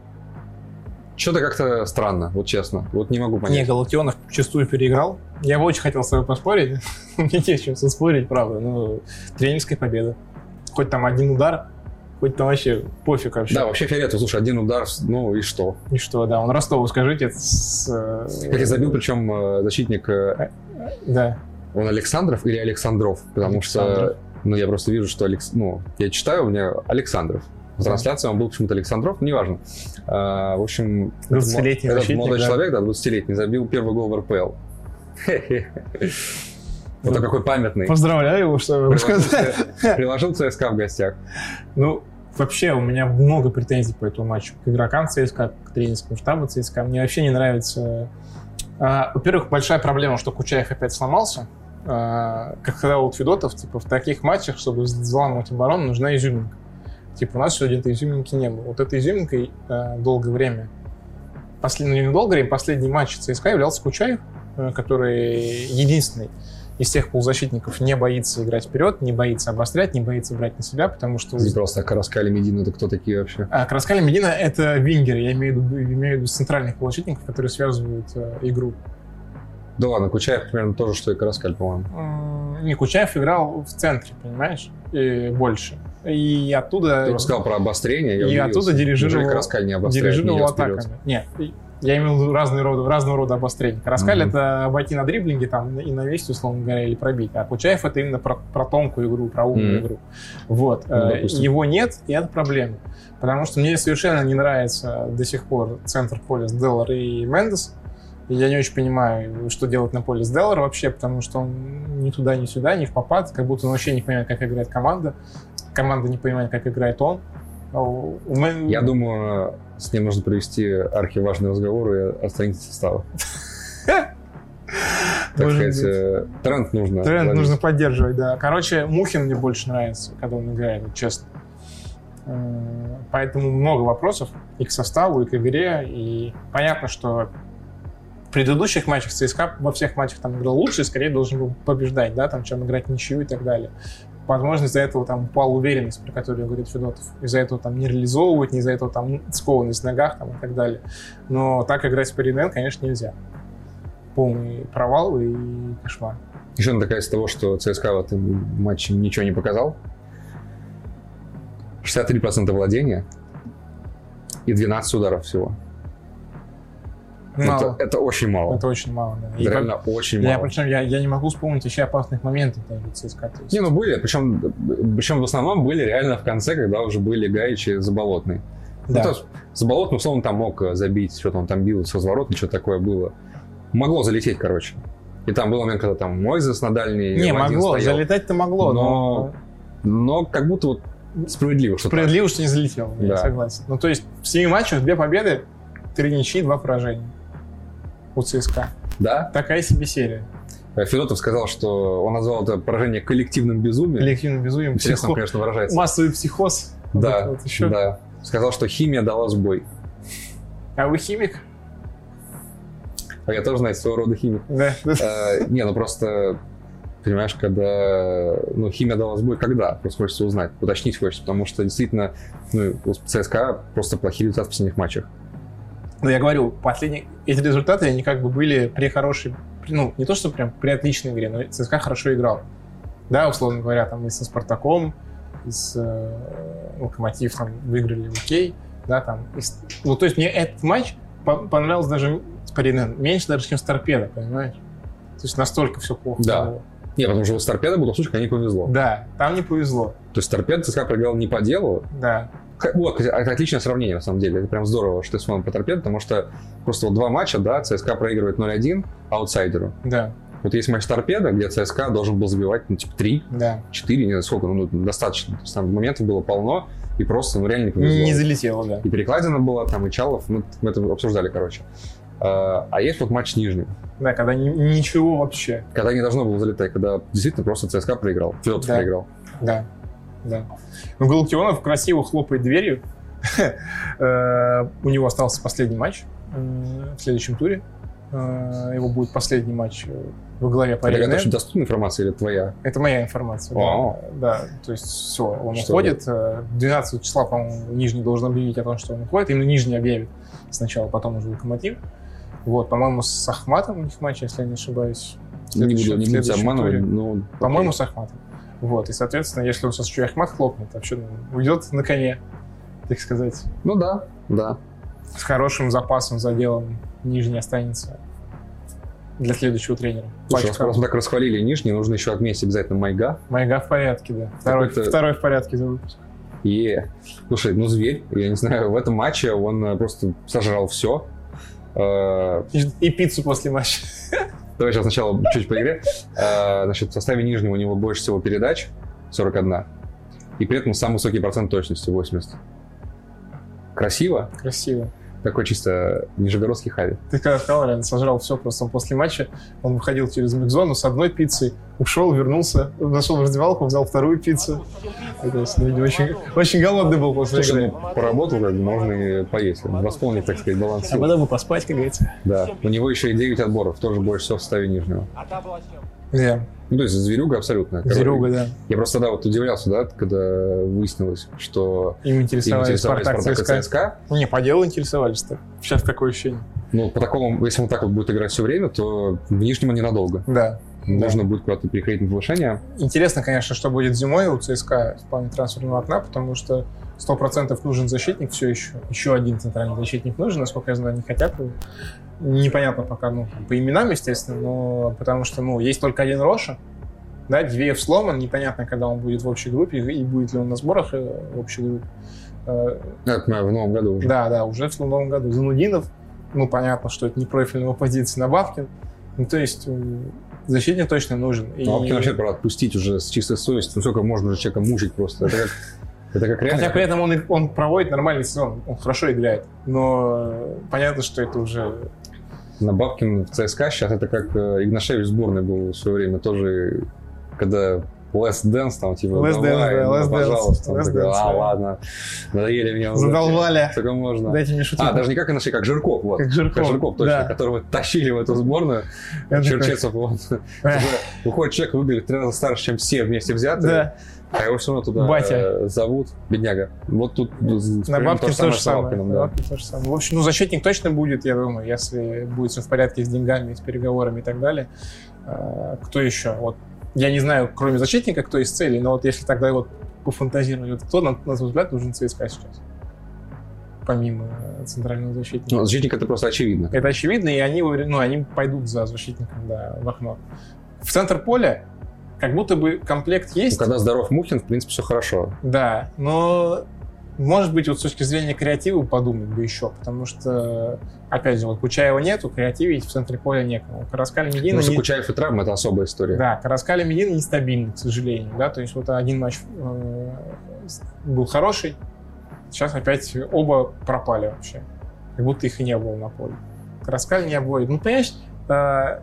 Что-то как-то странно, вот честно. Вот не могу Не, понять. Галактионов чистую переиграл. Я бы очень хотел с тобой поспорить. [laughs] Мне не с чем спорить, правда. Но тренерская победа. Хоть там один удар, хоть там вообще пофиг вообще. Да, вообще фиолетово, слушай, один удар, ну и что? И что, да, он Ростову, скажите, с... э, Как я забил, причем э, защитник, э, Да. он Александров или Александров? Потому Александров. что, ну, я просто вижу, что, Алекс... ну, я читаю, у меня Александров. В трансляции он был почему-то Александров, ну, неважно. А, в общем, этот 20-летний мо- этот защитник, молодой да. человек, да, 20-летний, забил первый гол в РПЛ. Вот он какой памятный. Поздравляю его, что я могу сказать. Приложил ЦСКА в гостях. Ну, вообще, у меня много претензий по этому матчу. К игрокам ЦСКА, к тренерскому штабу ЦСКА. Мне вообще не нравится... А, Во-первых, большая проблема, что Кучаев опять сломался. А, Как сказал вот Федотов, типа, в таких матчах, чтобы взламывать оборону, нужна изюминка. Типа, у нас сегодня этой изюминки не было. Вот этой изюминкой а, долгое время, послед... ну, не долгое время, последний матч ЦСКА являлся Кучаев, э, который единственный из тех полузащитников не боится играть вперед, не боится обострять, не боится брать на себя, потому что... Не просто Караскали Медина, это кто такие вообще? А, Караскали Медина — это вингеры, я имею в виду, имею в виду центральных полузащитников, которые связывают э, игру. Да ладно, Кучаев примерно то же, что и Караскаль, по-моему. Не, Кучаев играл в центре, понимаешь, и больше. И оттуда... Ты рассказал про обострение, я И удивился. оттуда дирижировал- Неужели Караскаль не дирижировал вперед? атаками. Нет, Я имел в виду разные рода, разного рода обострения. Караскаль mm-hmm. это обойти на дриблинге там и навесить, условно говоря, или пробить. А Кучаев это именно про, про тонкую игру, про умную mm-hmm. игру. Вот. Ну, э, Его нет, и это проблема. Потому что мне совершенно не нравится до сих пор центр поля с Деллар и Мендес. Я не очень понимаю, что делать на поле с Деллар вообще, потому что он ни туда, ни сюда, ни в попад, как будто он вообще не понимает, как играет команда. Команда не понимает, как играет он. Я думаю, с ним нужно провести архиважный разговор и оценить состава. [laughs] Так сказать, э, тренд нужно. Тренд нужно поддерживать, да. Короче, Мухин мне больше нравится, когда он играет, честно. Э, поэтому много вопросов и к составу, и к игре. И понятно, что в предыдущих матчах ЦСКА во всех матчах там играл лучше, и скорее должен был побеждать, да, там, чем играть ничью и так далее. Возможно, из-за этого там упала уверенность, про которую говорит Федотов. Из-за этого там не реализовывать, не из-за этого там скованность в ногах там, и так далее. Но так играть с Париден, конечно, нельзя. Полный провал и кошмар. Еще из того, что ЦСКА в этом матче ничего не показал. 63% владения и 12 ударов всего. Мало. Это, это очень мало. Это очень мало, да. И реально как... очень я, мало. Причем я, я не могу вспомнить еще опасных моментов даже ЦСКА. Не, ну были, причем, причем в основном были реально в конце, когда уже были Гаичи Заболотный. Ну, да. Ну, то есть Заболотный, условно, там мог забить, что-то он там бил с разворота, что такое было. Могло залететь, короче. И там был момент, когда там Мойзес на дальней Не, могло, стоял. залетать-то могло, но... но... Но как будто вот справедливо, что Справедливо, так. что не залетел, да. я согласен. Ну, то есть в семи матчах две победы, три ничьи, два поражения у ЦСКА. Да? Такая себе серия. Э, Федотов сказал, что он назвал это поражение коллективным безумием. Коллективным безумием. Интересно, психо... конечно, выражается. Массовый психоз. Да, вот, вот еще. да. Сказал, что химия дала сбой. А вы химик? А я тоже, знаете, своего рода химик. Да. А, не, ну просто, понимаешь, когда, ну, химия дала сбой, когда? Просто хочется узнать, уточнить хочется, потому что действительно, ну, у ЦСКА просто плохие результаты в последних матчах. Но я говорю, последние эти результаты, они как бы были при хорошей, ну, не то, что прям при отличной игре, но ЦСКА хорошо играл. Да, условно говоря, там и со Спартаком, и с э, Локомотив там выиграли окей, да, там. И, ну, то есть мне этот матч понравился даже Паринен, меньше даже, чем с Торпедо, понимаешь? То есть настолько все плохо. Да. Было. Нет, потому что с Торпедо был случай, когда не повезло. Да, там не повезло. То есть Торпедо ЦСКА проиграл не по делу. Да. Вот, это отличное сравнение, на самом деле. Это прям здорово, что ты вспомнил про торпеду, потому что просто вот два матча, да, ЦСКА проигрывает 0-1 аутсайдеру. Да. Вот есть матч торпеда, где ЦСКА должен был забивать, ну, типа, 3, да. 4, не знаю сколько, ну, достаточно. То есть там моментов было полно, и просто, ну, реально не повезло. Не залетело, да. И Перекладина была, там, и Чалов, мы, мы это обсуждали, короче. А, а есть вот матч с Нижним. Да, когда ни, ничего вообще. Когда не должно было залетать, когда действительно просто ЦСКА проиграл, Федотов да. проиграл. Да, да. Ну, Галактионов красиво хлопает дверью, [laughs] Э, у него остался последний матч в следующем туре. Э, его будет последний матч во главе по Это очень доступная информация или твоя? Это моя информация, да. да. То есть все, он что уходит. 12 э, числа, по-моему, Нижний должен объявить о том, что он уходит. Именно Нижний объявит сначала, потом уже Локомотив. Вот, по-моему, с Ахматом у них матч, если я не ошибаюсь. Не буду, не буду обманывать, но... По-моему, с Ахматом. Вот, и, соответственно, если он сейчас еще Ахмат хлопнет, вообще уйдет на коне так сказать. Ну да, да. С хорошим запасом за делом Нижний останется для следующего тренера. Слушай, раз мы так расхвалили Нижний, нужно еще отметить обязательно Майга. Майга в порядке, да. Второй, второй в порядке за выпуск. Е. Слушай, ну зверь, я не знаю, в этом матче он э, просто сожрал все. Э, и, и пиццу после матча. [laughs] Давай сейчас сначала чуть по игре. Э, значит, в составе Нижнего у него больше всего передач, 41. И при этом самый высокий процент точности, 80. Красиво? Красиво. Такой чисто нижегородский хави. Ты когда сказал, реально сожрал все, просто он после матча, он выходил через микзону с одной пиццей, ушел, вернулся, зашел в раздевалку, взял вторую пиццу. Это, видимо, очень, очень голодный был после Слушай, игры. Ну, поработал, как можно и поесть, восполнить, так сказать, баланс сил. А потом бы поспать, как говорится. Да, у него еще и 9 отборов, тоже больше всего в составе нижнего. Yeah. Ну, то есть зверюга абсолютно. Зверюга, да. Я просто тогда вот удивлялся, да, когда выяснилось, что им интересовались, им интересовались Спартак, Спартак ЦСКА. ЦСКА. Ну, не, по делу интересовались-то. Сейчас такое ощущение. Ну, по такому, если он так вот будет играть все время, то в Нижнем ненадолго. Да. Нужно будет куда-то переходить на повышение. Интересно, конечно, что будет зимой у ЦСКА в плане трансферного окна, потому что 100% нужен защитник все еще. Еще один центральный защитник нужен, насколько я знаю, не хотят его. Непонятно пока, ну, по именам, естественно, но потому что, ну, есть только один Роша, да, Дивеев сломан, непонятно, когда он будет в общей группе и будет ли он на сборах э, в общей группе. Э, это в новом году уже. Да, да, уже в новом году. Занудинов, ну, понятно, что это не профильного позиции на Бабкин. Ну, то есть защитник точно нужен. И... Ну, а вообще пора отпустить уже с чистой совестью. Ну, сколько можно уже человека мучить просто. Это как, это как реально... Хотя при этом он, он проводит нормальный сезон, он хорошо играет. Но понятно, что это уже... На Бабкин в ЦСКА сейчас это как э, Игнашевич сборной был в свое время. Тоже, когда Less Dance, там, типа, Less давай, dance, да, ну, пожалуйста. Он такой, а, ладно, надоели меня. Задолбали. Только можно. Дайте мне шутить. А, даже не как Игнашевич, как Жирков, вот. Как Жирков. Как Жирков, точно, да. которого тащили в эту сборную. Черчесов, вот. Выходит человек, выглядит три раза старше, чем все вместе взятые. Да. А его все равно туда Батя. э, зовут, бедняга. Вот тут На бабке то же самое. На да. то же самое. В общем, ну, защитник точно будет, я думаю, если будет все в порядке с деньгами, с переговорами и так далее. А, Кто еще? Вот я не знаю, кроме защитника, кто из целей, но вот если тогда вот пофантазировать, вот кто, на, на твой взгляд, нужен ЦСКА сейчас? Помимо э, центрального защитника. Ну, защитник это просто очевидно. Это очевидно, и они, ну, они пойдут за защитником да, в окно. В центр поля как будто бы комплект есть. Ну, когда здоров Мухин, в принципе, все хорошо. Да, но может быть, вот с точки зрения креатива подумать бы еще, потому что, опять же, вот Кучаева нету, креативить в центре поля некому. Караскали Медина... Ну, не... Кучаев и травма — это особая история. Да, Караскали Медина нестабильный, к сожалению, да, то есть вот один матч э, был хороший, сейчас опять оба пропали вообще, как будто их и не было на поле. Караскаль не обводит. Ну, понимаешь,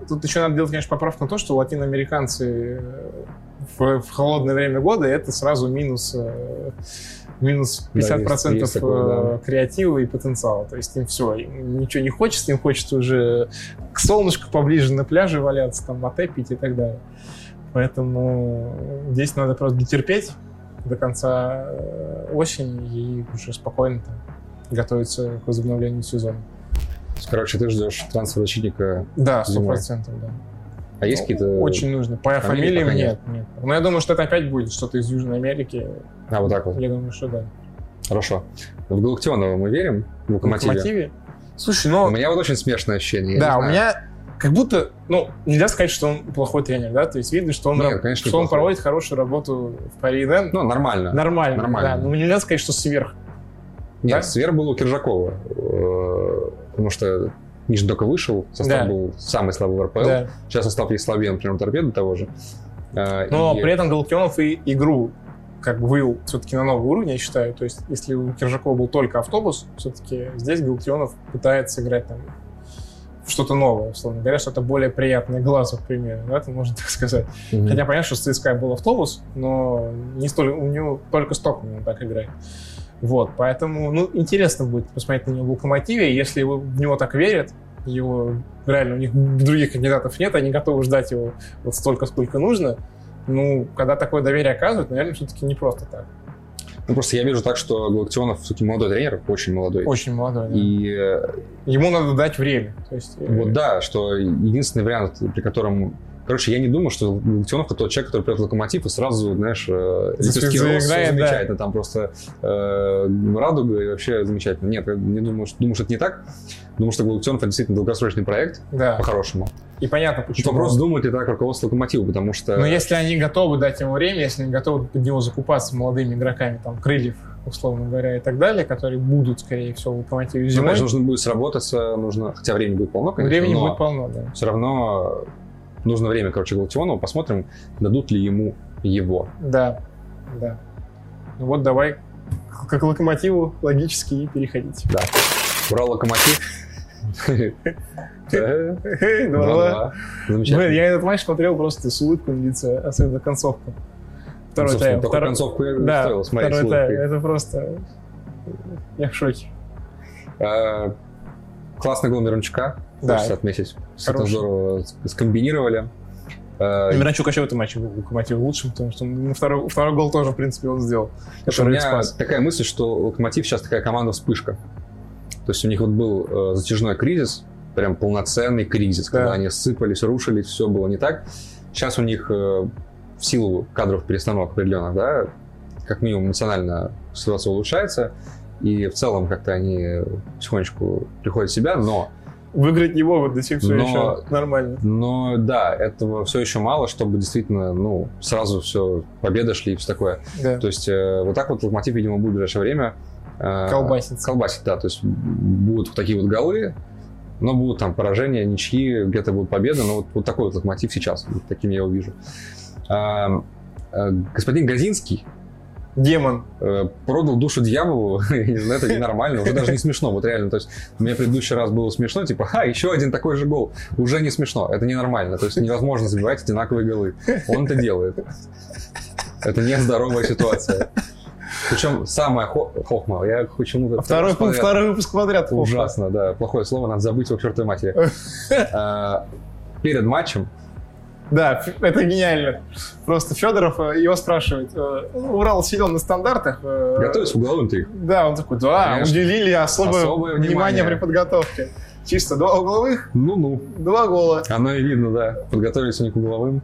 тут еще надо делать, конечно, поправку на то, что латиноамериканцы в, в холодное время года это сразу минус... Э, минус 50% Да, есть- есть такое, да. э, креатива и потенциала. То есть им все, им ничего не хочется, им хочется уже к солнышку поближе на пляже валяться, там, латте пить и так далее. Поэтому здесь надо просто дотерпеть до конца э, осени и уже спокойно там, готовиться к возобновлению сезона. Короче, ты ждешь трансфер защитника. Да, сто процентов, да. А есть какие-то... Очень нужно. По фамилии фамилиям нет, нет. Но я думаю, что это опять будет что-то из Южной Америки. А, вот так вот. Я думаю, что да. Хорошо. В Галактионова мы верим? В Локомотиве? Локомотиве? Слушай, ну... У меня вот очень смешное ощущение. Да, у меня как будто, ну, нельзя сказать, что он плохой тренер, да, то есть видно, что он, Нет, раб- конечно, что он неплохой. проводит хорошую работу в Пари Дэн. Ну, нормально. Нормально, нормально. да, но нельзя сказать, что сверх. Нет, да? свер был у Киржакова. Потому что Нижний только вышел, состав Да. был самый слабый в РПЛ. Да. Сейчас состав есть слабее, например, торпеды того же. Э, Но и- при этом Галактионов и игру как бы вывел все-таки на новый уровень, я считаю. То есть, если у Киржакова был только автобус, все-таки здесь Галактионов пытается играть там что-то новое, условно говоря, что-то более приятное глазу, к примеру, да, это можно [laughs] так сказать. Мгм. Хотя понятно, что с ЦСКА был автобус, но не столь, у него только Стокман так играет. Вот, поэтому, ну, интересно будет посмотреть на него в Локомотиве. Если его- в него так верят, его реально, у них других кандидатов нет, они готовы ждать его вот столько, сколько нужно. Ну, когда такое доверие оказывают, наверное, все-таки не просто так. Ну, просто я вижу так, что Галактионов все-таки молодой тренер, очень молодой. Очень молодой. да. И э, Ему надо дать время. То есть, э, вот да, что единственный вариант, при котором... Короче, я не думаю, что Галактионов тот человек, который придет в локомотив и сразу, знаешь, э, роз, всё заиграет, да. замечательно, там просто э, радуга и вообще замечательно. Нет, я не думаю, что, думаю, что это не так. Думаю, что Галактионов это действительно долгосрочный проект, да. по-хорошему. И понятно, почему. вопрос, думает ли так руководство локомотива, потому что... Но если они готовы дать ему время, если они готовы под него закупаться молодыми игроками, там, крыльев, условно говоря, и так далее, которые будут, скорее всего, в локомотиве Ну, зимой, конечно, нужно будет сработаться, нужно... Хотя времени будет полно, конечно, времени будет полно, да. все равно нужно время, короче, Галактионову. Посмотрим, дадут ли ему его. Да, да. Ну вот давай к к локомотиву логически и переходить. Да. Урал Локомотив. Эй, два-два. два-два. Замечательно. Я этот матч смотрел просто с улыбкой на лице, особенно концовку. Второй Собственно, тайм. такую концовку я устроил, смотри, второй с тайм. Это просто... Я в шоке. А, Классный гол Мирончука, хочется отметить. Это здорово скомбинировали. А, Миранчук вообще в этом матче был локомотив лучшим, потому что ну, второй, второй гол тоже, в принципе, он сделал. Слушай, у меня спас. такая мысль, что Локомотив сейчас такая команда вспышка. То есть у них вот был э, затяжной кризис, прям полноценный кризис, Да. когда они сыпались, рушились, все было не так. сейчас у них э, в силу кадров перестановок определенных, да, как минимум эмоционально ситуация улучшается, и в целом как-то они потихонечку приходят в себя, но Выиграть не могут до сих пор Но- еще нормально. Но да, этого все еще мало, чтобы действительно, ну, сразу все, победа шли и все такое. Да. То есть э, вот так вот Локомотив, видимо, будет в ближайшее время... э, Колбаситься. Колбасить, да. То есть будут такие вот голы, но будут там поражения, ничьи, где-то будут победы. Но вот, вот такой вот Локомотив сейчас, вот таким я его вижу. А, э, господин Газинский Демон. э, продал душу дьяволу, [laughs] это ненормально, уже даже не смешно, вот реально, то есть мне предыдущий раз было смешно, типа, ха, еще один такой же гол, уже не смешно, это ненормально, то есть невозможно забивать одинаковые голы, он это делает, это нездоровая ситуация. Причем самая хо- хохма, я почему-то... Второй, подряд- второй выпуск подряд. плохо. Ужасно, да, плохое слово, надо забыть его к чертовой матери. А, [laughs] Перед матчем Да, это гениально. Просто Федоров э, его спрашивает. э, Урал силен на стандартах. э, готовится в угловым ты. Да, он такой, да, Конечно. уделили особое, Особое внимание внимание. при подготовке. Чисто два угловых, Ну-ну. два гола. Оно и видно, да. Подготовились они к угловым.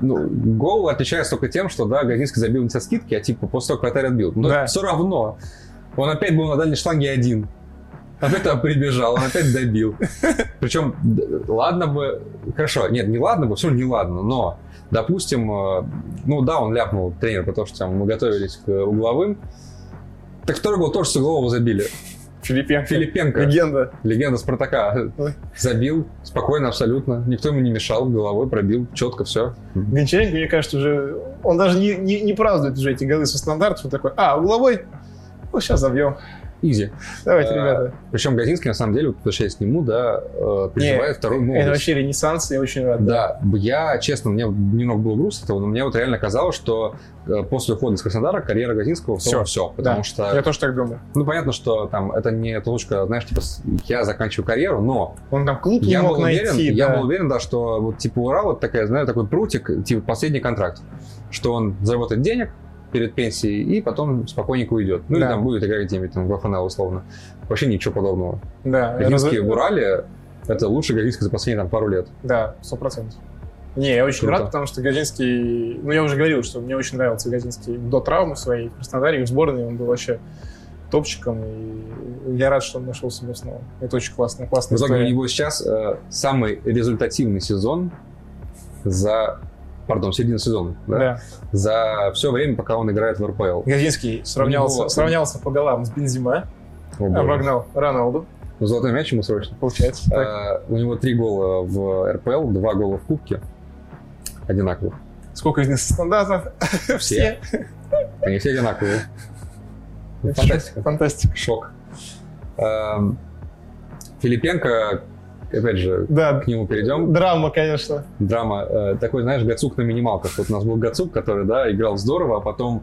Ну, гол отличается только тем, что, да, Газинский забил не со скидки, а типа после того, как вратарь отбил. Но Да. все равно. Он опять был на дальней шланге один. Опять туда прибежал, он опять добил. Причем, ладно бы... Хорошо, нет, не ладно бы, все не ладно, но, допустим, э, ну да, он ляпнул тренер, потому что там, мы готовились к угловым. Так второй гол тоже с углового забили. Филиппенко. Филиппенко. Легенда. Легенда Спартака. Ой. Забил, спокойно абсолютно. Никто ему не мешал, головой пробил, четко все. Гончаренко, мне кажется, уже... Он даже не, не, не празднует уже эти голы со стандартов. Он такой, а, угловой? Ну, сейчас забьем. Изи. Давайте, Э, ребята. Причем Газинский, на самом деле, вот, возвращаясь к нему, да, э, переживает Не, вторую Это молодость. вообще ренессанс, я очень рад. Да, я, честно, мне немного было грустно этого, но мне вот реально казалось, что э, после ухода из Краснодара карьера Газинского все, все, потому Да, что, Я тоже так думаю. ну, понятно, что там это не точка, знаешь, типа, я заканчиваю карьеру, но Он там клуб не я мог был уверен, найти. я да. был уверен, да, что вот типа Урал вот такая, знаешь, такой прутик, типа последний контракт, что он заработает денег перед пенсией и потом спокойненько уйдет. Ну или Да. там будет играть где-нибудь там в ФНЛ условно. Вообще ничего подобного. Да, Газинский раз- в Урале это лучший Газинский за последние там пару лет. Да, сто процентов. Не, я очень Круто. рад, потому что Газинский... Ну, я уже говорил, что мне очень нравился Газинский до травмы своей в Краснодаре, в сборной он был вообще топчиком, и я рад, что он нашел себя снова. Это очень классно, В классная итоге у него сейчас э, самый результативный сезон за, пардон, середина сезона, да? Да. за все время, пока он играет в РПЛ. Газинский сравнялся, него- сравнялся по голам с Бензима, О, обогнал Роналду, Ну, Золотой мяч ему срочно. получается. Э, у него три гола в РПЛ, два гола в Кубке. Одинаковых. Сколько из них стандартов? Все. Они все одинаковые. Фантастика. Фантастика. Шок. Эм, Филипенко, опять же, Да, к нему перейдем. драма, конечно. Драма. Э, такой, знаешь, Гацук на минималках. Вот у нас был Гацук, который, да, играл здорово, а потом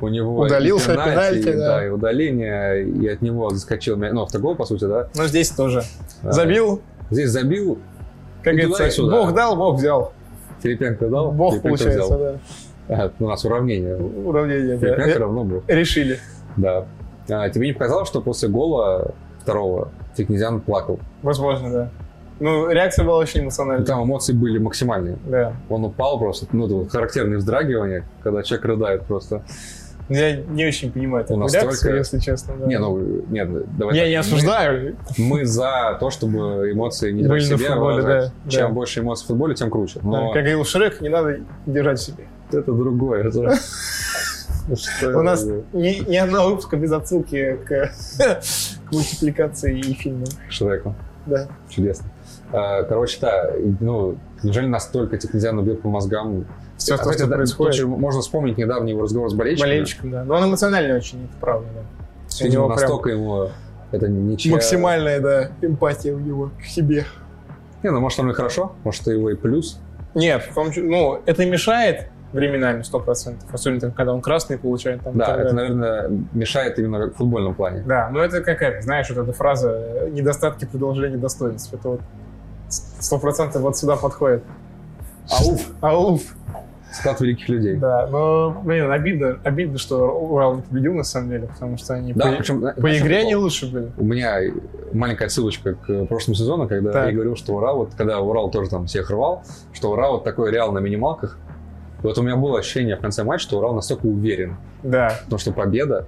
у него и Удалился, пенальти, и, да. и удаление, и от него заскочил. Ну, автогол, по сути, да. Но здесь тоже. Э, Забил, Здесь забил, как и говорится, сюда. Бог дал, Бог взял. Филипенко дал. Бог, Филипенко получается, взял. да. Ага, у нас уравнение. Уравнение, да. Филипенко Э, равно был. Решили. Да. А, тебе не показалось, что после гола второго Фикнезян плакал? Возможно, да. Ну, реакция была очень эмоциональная. там эмоции были максимальные. Да. Он упал просто, ну, это вот характерные вздрагивания, когда человек рыдает просто. Я не очень понимаю такую настолько- реакцию, если честно. Да. Не, ну, нет, давай я так. не Мы- осуждаю. Мы, за то, чтобы эмоции не Были на себе, футболе, выражать. да, Чем да. больше эмоций в футболе, тем круче. Но Как говорил Шрек, не надо держать в себе. это другое. это- [laughs] У нас ни, ни одного выпуска без отсылки к, [laughs] к мультипликации и фильмам. Шреку. Да. Чудесно. А, Короче, да, ну, неужели настолько Фикнезян убил по мозгам? Все, что, Опять что же, да, происходит. тоже можно вспомнить недавний его разговор с болельщиками. Болельщиком, да. Но он эмоциональный очень, это правда, да. Видимо, него прям настолько ему это ничья... максимальная, да, эмпатия у него к себе. Не, ну, может, оно и хорошо, может, это его и плюс. Нет, в том числе, ну, это мешает временами, сто процентов. Особенно, там, когда он красный получает. Там, Да, это, наверное, мешает именно в футбольном плане. Да, но это какая-то, знаешь, вот эта фраза э, «недостатки продолжения достоинств». Это вот сто процентов вот сюда подходит. Ауф! Ауф! Склад великих людей. Да, но, блин, обидно, обидно, что Урал не победил, на самом деле, потому что они Да, по, причем, по знаешь, игре они лучше были. У меня маленькая ссылочка к прошлому сезону, когда Так. я говорил, что Урал, вот когда Урал тоже там всех рвал, что Урал вот такой реал на минималках. И вот у меня было ощущение в конце матча, что Урал настолько уверен, Да. потому что победа,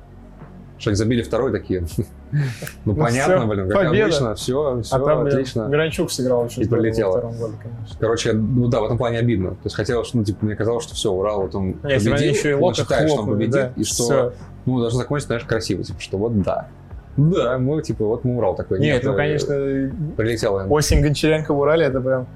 что они забили второй такие. Ну, Ну, понятно, всё, блин, как победа. обычно, все, все а там отлично. Миранчук сыграл очень И прилетело. во втором голе, конечно. Короче, ну да, в этом плане обидно. То есть хотелось, ну, типа, мне казалось, что все, Урал, вот он Нет, победил, еще и он считает, что он победит, да, и что, всё. ну, должно закончиться, знаешь, красиво, типа, что вот да. Да, мы, типа, вот мы Урал такой. Нет, ну, э, конечно, Прилетело осень Гончаренко в Урале это прям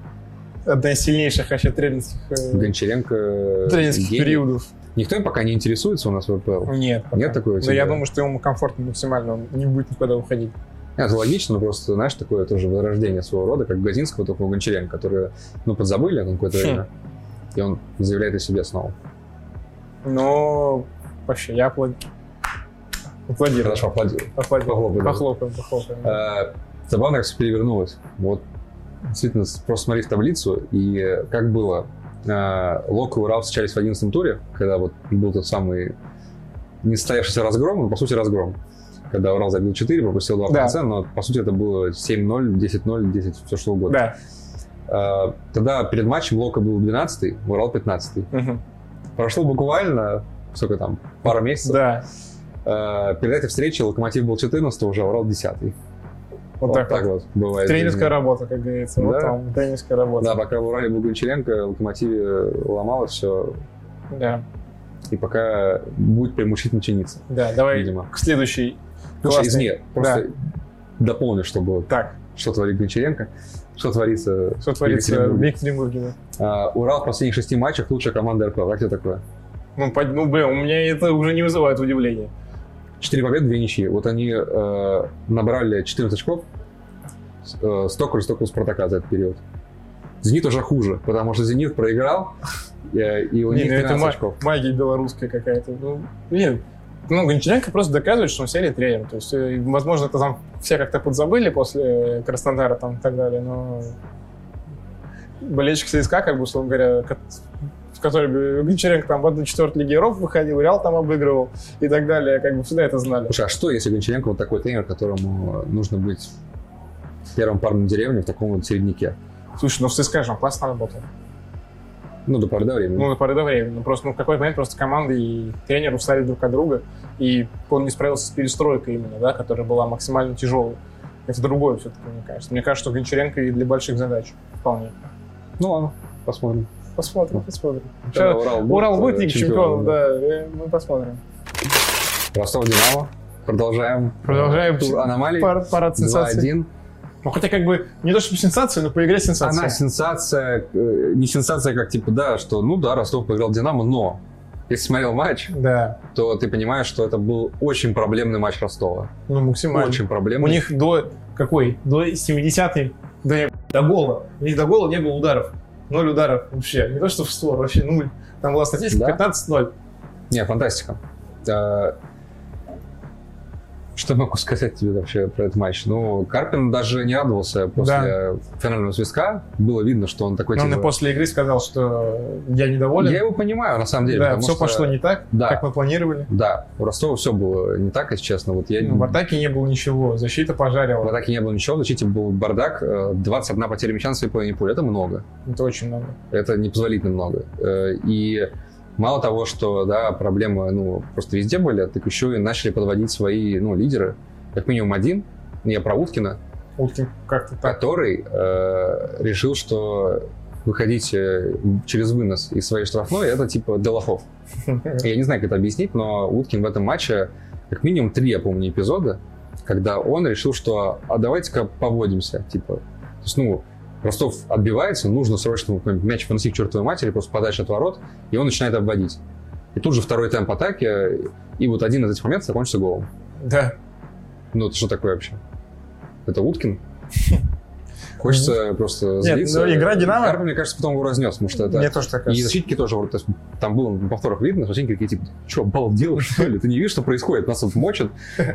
одна из сильнейших вообще тренерских, э, Гончаренко... тренерских гений. периодов. Никто им пока не интересуется у нас в РПЛ. Нет. пока. Нет такого Да я думаю, что ему комфортно максимально, он не будет никуда уходить. Нет, Это логично, но просто, знаешь, такое тоже возрождение своего рода, как Газинского, только у Гончаренко, которые, ну, подзабыли на какое-то Хм. время, и он заявляет о себе снова. Но вообще, я аплод... аплодирую. Хорошо, аплодирую. Аплодирую. Похлопаем. Похлопаем, похлопаем. Э, Забавно, как все перевернулось. Вот действительно, просто смотри в таблицу, и как было. Э, Лок и Урал встречались в 11 туре, когда вот был тот самый не состоявшийся разгром, но по сути разгром. Когда Урал забил 4, пропустил 2 в Да. конце, но по сути это было 7-0, 10-0, 10, все что угодно. Да. Э, Тогда перед матчем Лока был 12 Урал 15 Мгм. Прошло буквально, сколько там, пару месяцев. Да. Э, Перед этой встречей Локомотив был 14 уже, а Урал 10 Вот, так, вот. вот бывает. Тренерская работа, как говорится. Вот Да. там тренерская работа. Да, пока в Урале был Гончаренко, в Локомотиве ломалось все, Да. и пока будет примучительно чиниться, Да, давай видимо. к следующей. Слушай, классной. извини, просто дополню, чтобы Так, что творит Гончаренко, что творится что творится в Екатеринбурге. Да? А, Урал в последних шести матчах лучшая команда РПЛ. Как тебе такое? Ну, ну, блин, у меня это уже не вызывает удивления. Четыре победы, две ничьи. Вот они э, набрали 14 очков, э, столько же, столько у Спартака за этот период. Зенит уже хуже, потому что Зенит проиграл, э, и у Не, них ну это 13 очков. магия белорусская какая-то. Ну, нет. Ну, Гончаренко просто доказывает, что он серия тренер. То есть, э, возможно, это там все как-то подзабыли после Краснодара там и так далее, но болельщик ЦСКА, как бы, условно говоря, в которой Гончаренко там в 1-4 Лиги Европы выходил, Реал там обыгрывал и так далее, как бы всегда это знали. Слушай, а что, если Гончаренко вот такой тренер, которому нужно быть первым парнем деревни в таком вот середняке? Слушай, ну в ЦСКА же он классно работал. Ну, до поры до времени. Ну, до поры до времени. Ну, просто ну, в какой-то момент просто команда и тренер устали друг от друга, и он не справился с перестройкой именно, да, которая была максимально тяжелой. Это другое все-таки, мне кажется. Мне кажется, что Гончаренко и для больших задач вполне. Ну ладно, посмотрим. Посмотрим, посмотрим. Когда Сейчас Урал Урал будет, будет э, чемпионом, чемпионов, да, э, мы посмотрим. Ростов Динамо. Продолжаем. Продолжаем. Тур аномалий. Пар- парад сенсаций. 2-1. Ну, хотя как бы не то чтобы сенсация, но по игре сенсация. Она сенсация, э, не сенсация, как типа, да, что, ну да, Ростов проиграл Динамо, но если смотрел матч, Да, то ты понимаешь, что это был очень проблемный матч Ростова. ну максимально. Очень У проблемный. них до какой? До 70-й, до, до гола. У них до гола не было ударов. Ноль ударов вообще. Не то, что в створ, вообще нуль. Там была статистика Да? 15-0. Не, фантастика. Что могу сказать тебе вообще про этот матч? Ну, Карпин даже не радовался после финального свистка. Было видно, что он такой, Но он и типа, после игры сказал, что я недоволен. Я его понимаю, на самом деле. да, все что- пошло не так, Да. как мы планировали. Да, у Ростова все было не так, если честно. Вот я... Ну, в атаке не было ничего, защита В пожарила. атаке не было ничего, в защите был бардак. э, 21 потеря мяча на своей половине поля. Это много. Это очень много. Это непозволительно много. Э, И мало того, что да, проблемы ну, просто везде были, так еще и начали подводить свои ну, лидеры. Как минимум один, я про Уткина, Уткин как-то так. который э, решил, что выходить э, через вынос из своей штрафной это типа Делахов. [laughs] Я не знаю, как это объяснить, но Уткин в этом матче как минимум три, я помню, эпизода, когда он решил, что а давайте-ка поводимся, типа. То есть, ну, Ростов отбивается, нужно срочно мяч поносить к чертовой матери, просто подальше от ворот, и он начинает обводить. И тут же второй темп атаки, и вот один из этих моментов закончится голом. Да. Ну, это что такое вообще? Это Уткин? [laughs] Хочется просто Нет, злиться. ну, игра «Динамо»- Карпин, мне кажется, потом его разнес, потому что это... Мне тоже так И кажется. защитники тоже, вот, то есть, там было на повторах видно, защитники такие, типа, что, бал делаешь, [laughs] что ли? Ты не видишь, что происходит? Нас вот мочат,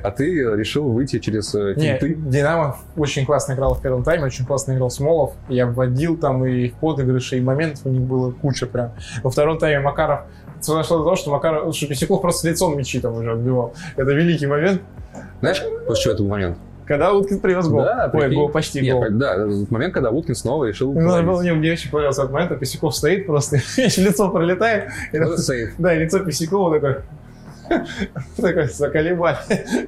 а ты решил выйти через э, финты. Динамо очень классно играл в первом тайме, очень классно играл Смолов. Я вводил там и подыгрыши, и моментов у них было куча прям. Во втором тайме Макаров дошло до того, что Макаров, что Писяков просто лицом мячи там уже отбивал. Это великий момент, Знаешь, после чего этот момент? Когда Уткин привез гол. Да, Ой, прикинь. гол, почти Нет, гол. да, этот момент, когда Уткин снова решил надо было, мне, мне очень понравился этот момент, а Писяков стоит просто, [laughs] в лицо пролетает, и Вот сейф. да, и лицо Писякова такое, [laughs] такое, заколебали.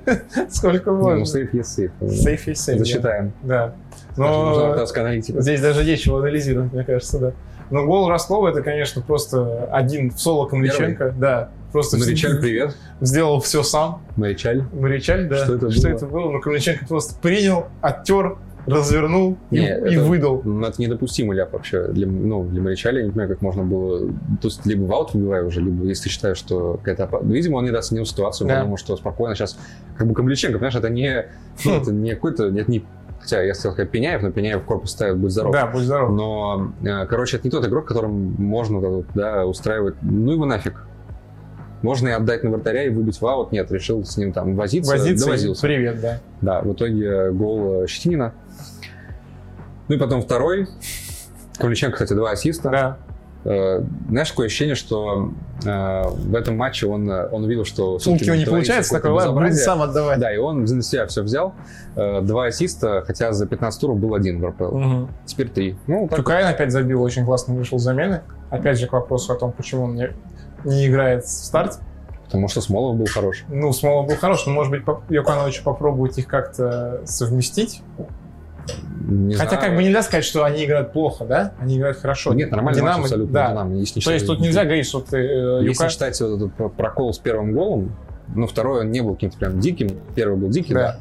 [laughs] Сколько можно. Ну, сейф есть сейф. Сейф есть сейф. Засчитаем. Да. Но здесь даже есть чего анализировать, мне кажется, да. Но гол Ростова это, конечно, просто один в соло Камличенко. Да. Просто Маричаль, привет. сделал все сам. Маричаль. Маричаль, да. Что это Что было? это было? Ну, Камличенко просто принял, оттер, развернул и, Не, и это- выдал. Ну, это недопустимо ляп вообще. Для, ну, для Маричаля, я не понимаю, как можно было... То есть, либо в аут выбивай уже, либо если ты считаешь, что какая-то... опа- Видимо, он недооценил ситуацию, Да. потому что спокойно сейчас... Как бы Камличенко, понимаешь, это не... Ну, Хм. это не какой-то... Нет, не... Хотя я хотел сказать Пеняев, но Пеняев в корпус ставит, будь здоров. Да, будь здоров. Но, э, короче, это не тот игрок, которым можно да, устраивать. Ну его нафиг. Можно и отдать на вратаря и выбить в аут. Нет, решил с ним там возиться. Возиться. довозился. Привет, да. Да, в итоге гол э, Щетинина. Ну и потом второй. Ковличенко, кстати, два ассиста. Да. Э, знаешь, такое ощущение, что э, в этом матче он, э, он увидел, что... Сумки всё-таки не творится получается, такой, ладно, безобразие. сам отдавать. Да, и он на себя все взял. Э, два ассиста, хотя за 15 туров был один в РПЛ. Мгм. Теперь три. Ну, так Тюкаин опять забил, очень классно вышел с замены. Опять же к вопросу о том, почему он не, не играет в старте. Потому что Смолов был хорош. Ну, Смолов был хорош, но, может быть, поп- Йокановичу попробовать их как-то совместить. Не Хотя, знаю. как бы нельзя сказать, что они играют плохо, да? Они играют хорошо. Нет, нормальный матч Динамо, абсолютно. Да. Динамо, если То есть тут нельзя говорить, что ты э, Если Юка- считать вот этот про- прокол с первым голом, ну, второй он не был каким-то прям диким, первый был дикий, Да. да,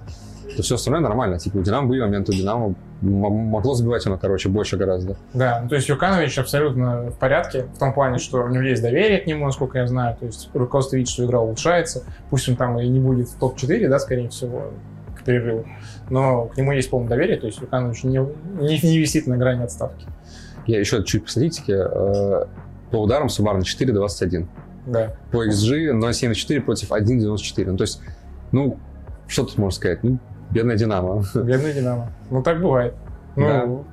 то все остальное нормально. Типа у Динамо были моменты, у Динамо могло забивать оно, короче, больше гораздо. Да, ну, то есть Юканович абсолютно в порядке, в том плане, что у него есть доверие к нему, насколько я знаю, то есть руководство видит, что игра улучшается, пусть он там и не будет в топ-4, да, скорее всего, к перерыву, но к нему есть полное доверие, то есть Юканович не, не, не висит на грани отставки. Я еще чуть по статистике. э, по ударам суммарно 4,21. Да. По XG 0,74 против 1,94. Ну, то есть, ну, что тут можно сказать? Ну, бедная Динамо. Бедный Динамо. Ну, так бывает. Ну,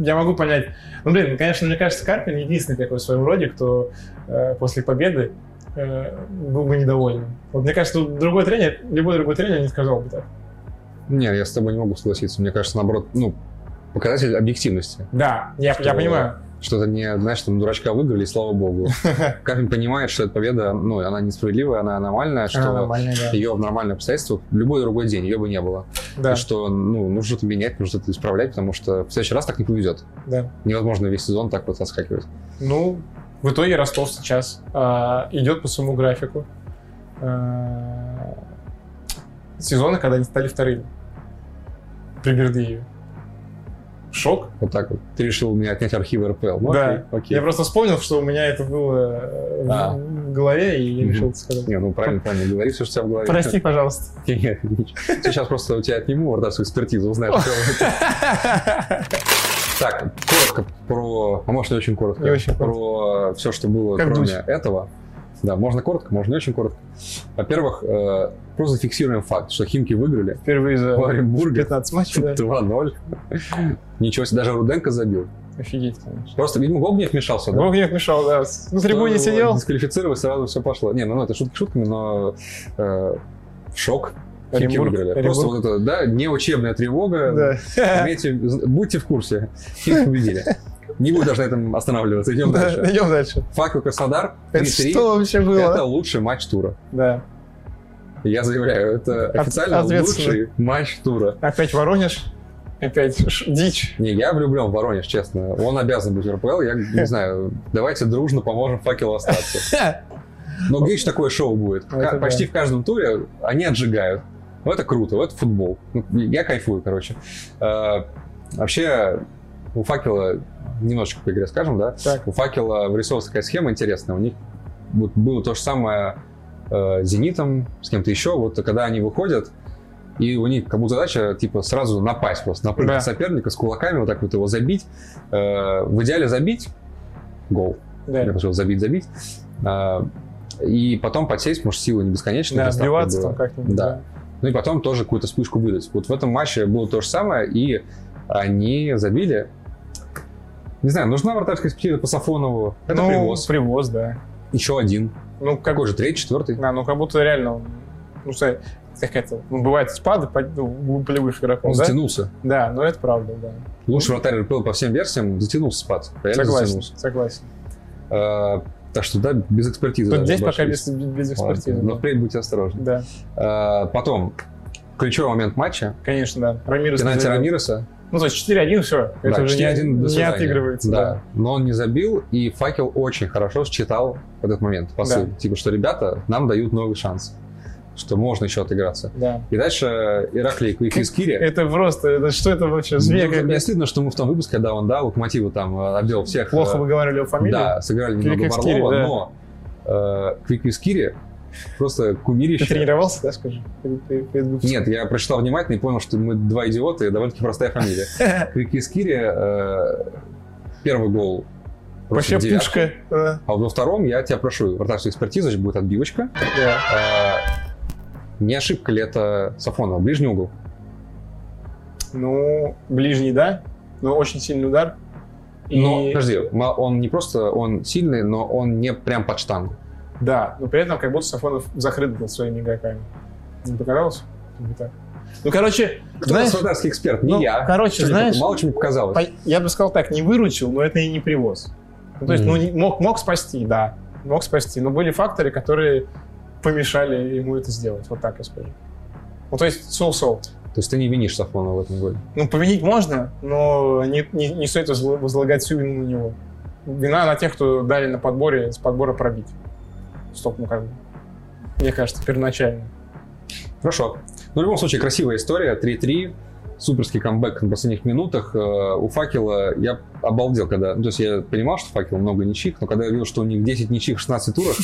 я могу понять. Ну, блин, конечно, мне кажется, Карпин единственный такой в своем роде, кто э, после победы э, был бы недоволен. Вот мне кажется, другой тренер, любой другой тренер не сказал бы так. Не, я с тобой не могу согласиться. Мне кажется, наоборот, ну, показатель объективности. Да, я, Что- я понимаю. Что это не, знаешь, там дурачка выиграли, и слава богу. [laughs] Карпин понимает, что эта победа, ну, она несправедливая, она аномальная, что Она нормальная, да. ее в нормальных обстоятельствах в любой другой день ее бы не было. Да, И что, ну, нужно это менять, нужно это исправлять, потому что в следующий раз так не повезет. да. Невозможно весь сезон так вот отскакивать. Ну, в итоге Ростов сейчас а, идет по своему графику. А, сезона, когда они стали вторыми. При Бердыеве. Шок. Вот так вот. Ты решил у меня отнять архивы РПЛ. Ну, Да. окей, окей. Я просто вспомнил, что у меня это было э, в А. в голове, и я Мгм. решил это сказать. Не, ну правильно, правильно говори, все, что у тебя в голове. Прости, пожалуйста. [laughs] Не, не, ничего. Сейчас просто у тебя отниму вратарскую экспертизу, узнаешь. [laughs] Так, коротко про, а может не очень коротко, Не очень про все, что было Как кроме этого. Да, можно коротко, можно не очень коротко. Во-первых, э, просто фиксируем факт, что Химки выиграли Впервые за в Оренбурге 15 матчей, да. 2-0. Ничего себе, даже Руденко забил. Офигеть, конечно. Просто, видимо, Гогнев вмешался, да? Бог не мешал, да. На трибуне Ну, сидел. Дисквалифицировали, сразу все пошло. Не, ну это шутки шутками, но э, шок. Химки выиграли. Оренбург. Просто вот это, да, не учебная тревога. Да. Имейте, будьте в курсе. Химки победили. Не буду даже на этом останавливаться. Идем Да, дальше. Идем дальше. Факел Краснодар Это 3-3. что вообще Это было? лучший матч тура. Да. Я заявляю, это официально лучший матч тура. Опять Воронеж. Опять дичь. Не, я влюблен в Воронеж, честно. Он обязан быть в РПЛ. Я не [laughs] знаю, давайте дружно поможем факелу остаться. [laughs] Но где еще такое шоу будет? Ну, это Почти да. в каждом туре они отжигают. Ну, это круто, это футбол. Ну, Я кайфую, короче. Э, Вообще, у факела, немножечко по игре скажем, да, Так. у факела вырисовывалась такая схема интересная. У них вот было то же самое э, с Зенитом, с кем-то еще. Вот когда они выходят, И у них как будто задача, типа, сразу напасть просто, напрыгнуть Да. соперника с кулаками, вот так вот его забить. Э, В идеале забить, гол. Да. Я пошел забить, забить. А, И потом подсесть, может, силы не бесконечные. Да, была. там как-нибудь. Да. Ну и потом тоже какую-то вспышку выдать. Вот в этом матче было то же самое, и они забили. Не знаю, нужна вратарская экспертиза по Сафонову. Это ну, привоз. Привоз, да. Еще один. Ну, как, Какой же, третий, четвертый? да, ну, как будто реально, ну, что, какая-то, ну, бывают спады по, ну, полевых игроков, Он да? затянулся. Да, ну, это правда, да. Лучший вратарь РПЛ по всем версиям затянулся спад. Реально Согласен, затянулся. согласен. А, так что, да, без экспертизы. Тут здесь пока без, без экспертизы. Ладно, Но впредь будьте осторожны. Да, А, потом, ключевой момент матча. конечно, да. Рамирес Пенальти. Рамиреса. Ну, то есть 4-1, все. Это Да, уже 4-1 не, не отыгрывается. Да. но он не забил, и Факел очень хорошо считал в этот момент посыл. Да. Типа, что ребята нам дают новый шанс, что можно еще отыграться. Да. И дальше Ираклий Квиквискири. Это просто, это что это вообще? Зверь Мне какой-то. стыдно, что мы в том выпуске, когда он, да, Локомотиву там э, обвел всех. Плохо э, выговаривали его фамилию. Да, сыграли немного Квиквискири, Варлова, да. но э, Квиквискири просто Ты кумирище. тренировался, да, скажи? Нет, я прочитал внимательно и понял, что мы два идиота и довольно-таки простая фамилия. [laughs] Квиквискири, э, первый гол Вообще пушка. да. А во втором я тебя прошу, вратарская экспертиза, значит, будет отбивочка. Да. А, Не ошибка ли это Сафонова? Ближний угол. Ну, ближний, да, но очень сильный удар. И... Но, подожди, он не просто, он сильный, но он не прям под штангу. Да, но при этом как будто Сафонов закрыт был своими игроками. Не показалось? Так? Ну, короче, Кто знаешь, вратарский эксперт? Не ну, я. короче, Что-то знаешь, Мало чем показалось. по- я бы сказал так, не выручил, но это и не привоз. Ну, то есть, Мгм. ну, не- мог, мог спасти, да, мог спасти, но были факторы, которые помешали ему это сделать, вот так я скажу. Ну, то есть, соу-соу. То есть ты не винишь Сафонова в этом голе? Ну, повинить можно, но не, не, не стоит возла- возлагать всю вину на него. Вина на тех, кто дали на подборе, с подбора пробить. Стоп, ну как бы. Мне кажется, первоначально. Хорошо. Ну, в любом случае, красивая история. 3-3. Суперский камбэк на последних минутах. Э, У Факела я обалдел, когда... Ну, то есть я понимал, что Факел много ничьих, но когда я видел, что у них 10 ничьих в 16 турах,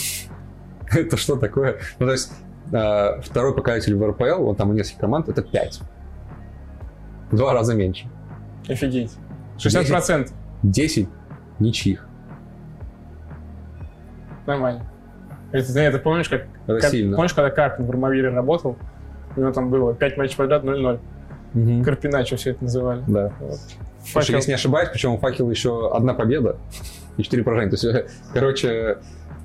[laughs] это что такое? Ну, то есть э, второй показатель в РПЛ, вот там у нескольких команд, это 5. В два раза меньше. Офигеть. 60%. 10 ничьих. Нормально. Это, это помнишь, как, Это как- сильно. помнишь, когда Карпин в Армавире работал? У него там было 5 матчей подряд 0-0. Мгм. Карпиначо все это называли. Да. Вот. Факел. если не ошибаюсь, причем у Факела еще одна победа [laughs] и 4 поражения. То есть, э, короче,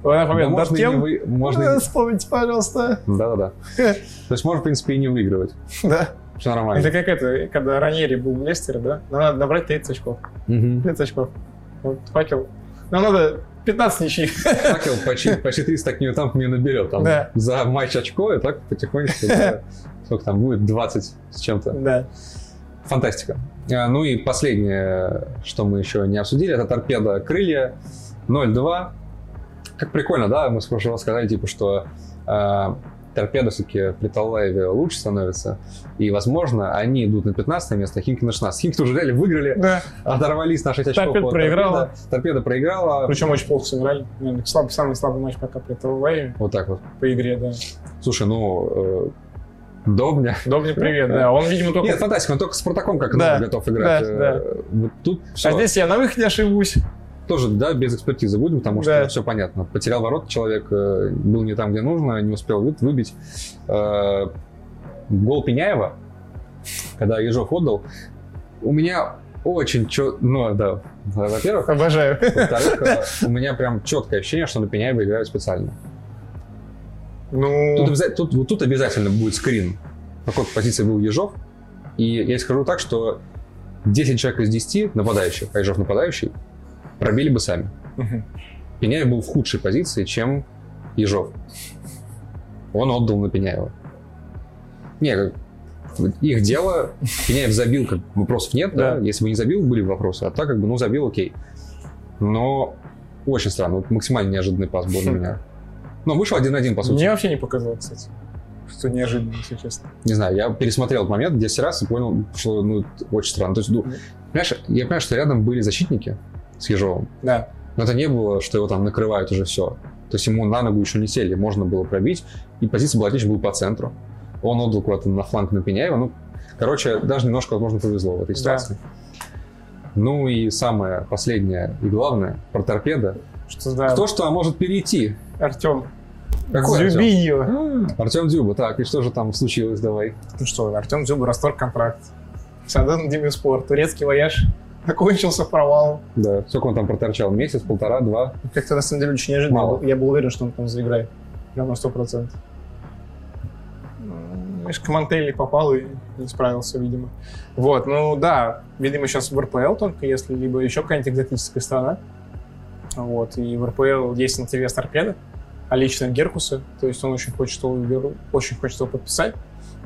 да победа. можно, Над кем? вы- можно и Э, Вспомните, пожалуйста. Да-да-да. То есть можно, в принципе, и не выигрывать. [laughs] Да. Все нормально. Это как это, когда Раньери был в Лестере, да? Нам надо набрать 30 очков. Мгм. 30 очков. Вот, факел. Нам надо 15 ничьих. Факел почти, почти 300 так там мне наберет. Там, Да. За матч очко, и так потихонечку. да, [laughs] Сколько там будет? 20 с чем-то. Да. Фантастика. А, Ну и последнее, что мы еще не обсудили, это торпеда крылья 0-2. Как прикольно, да? Мы с прошлого сказали, типа, что э, торпеда все-таки при Талаеве лучше становится. И, возможно, они идут на 15 место, а Химки на 16. Химки уже реально выиграли, Да. оторвались на 6 очков. Торпеда проиграла. Торпеда. Торпеда проиграла. Причем очень плохо сыграли. Наверное, слабый, самый слабый матч пока при ТВ Вот так вот. по игре, да. Слушай, ну, э, Добня. Добрый привет, да. Он, видимо, только... Нет, фантастика, он только с Спартаком как Да, готов играть. да, Э, да. Вот тут А все. здесь я на выходе ошибусь. Тоже, да, без экспертизы будем, потому что Да. все понятно. Потерял ворот человек, э, был не там, где нужно, не успел вы- выбить. Э, Гол Пеняева, когда Ежов отдал, у меня очень чё... Ну, да, во-первых. Обожаю. Во-вторых, э, у меня прям четкое ощущение, что на Пеняева играют специально. Ну, Тут, тут, вот тут обязательно будет скрин, в какой позиции был Ежов. И я скажу так, что 10 человек из 10 нападающих, а Ежов нападающий, пробили бы сами. мгм. Пеняев был в худшей позиции, чем Ежов. Он отдал на Пеняева. Не, как- их дело. Пеняев забил, как вопросов нет, да. Да. Если бы не забил, были бы вопросы. А так, как бы, ну, забил, окей. Но очень странно. Вот максимально неожиданный пас был для Хм. меня. Но вышел 1-1, по сути. мне вообще не показалось, кстати. Что неожиданно, если честно. Не знаю, я пересмотрел этот момент 10 раз и понял, что ну, очень странно. То есть, ну, понимаешь, я понимаю, что рядом были защитники с Ежовым, Да. но это не было, что его там накрывают уже все. То есть ему на ногу еще не сели, можно было пробить, и позиция была отлично была по центру. Он отдал куда-то на фланг на Пеняева. Ну, короче, даже немножко, возможно, повезло в этой ситуации. Да. Ну и самое последнее и главное про торпеда. Что, да. Кто что, а может перейти? Артем. Какой Дзюбиньо. Артем? Артем Дзюба, так, и что же там случилось, давай? Ну что, Артем Дзюба расторг контракт. Садан Демиспор, турецкий вояж окончился провал. Да, сколько он там проторчал? Месяц, полтора, два? Как-то на самом деле очень неожиданно. Мало. Я был уверен, что он там заиграет. Прям на сто процентов. Видишь, Комантелли попал и не справился, видимо. Вот, ну да, видимо, сейчас в РПЛ только, если либо еще какая-нибудь экзотическая страна. Вот, и в РПЛ есть на ТВ торпеда, а лично Геркуса, то есть он очень хочет его, очень хочет его подписать.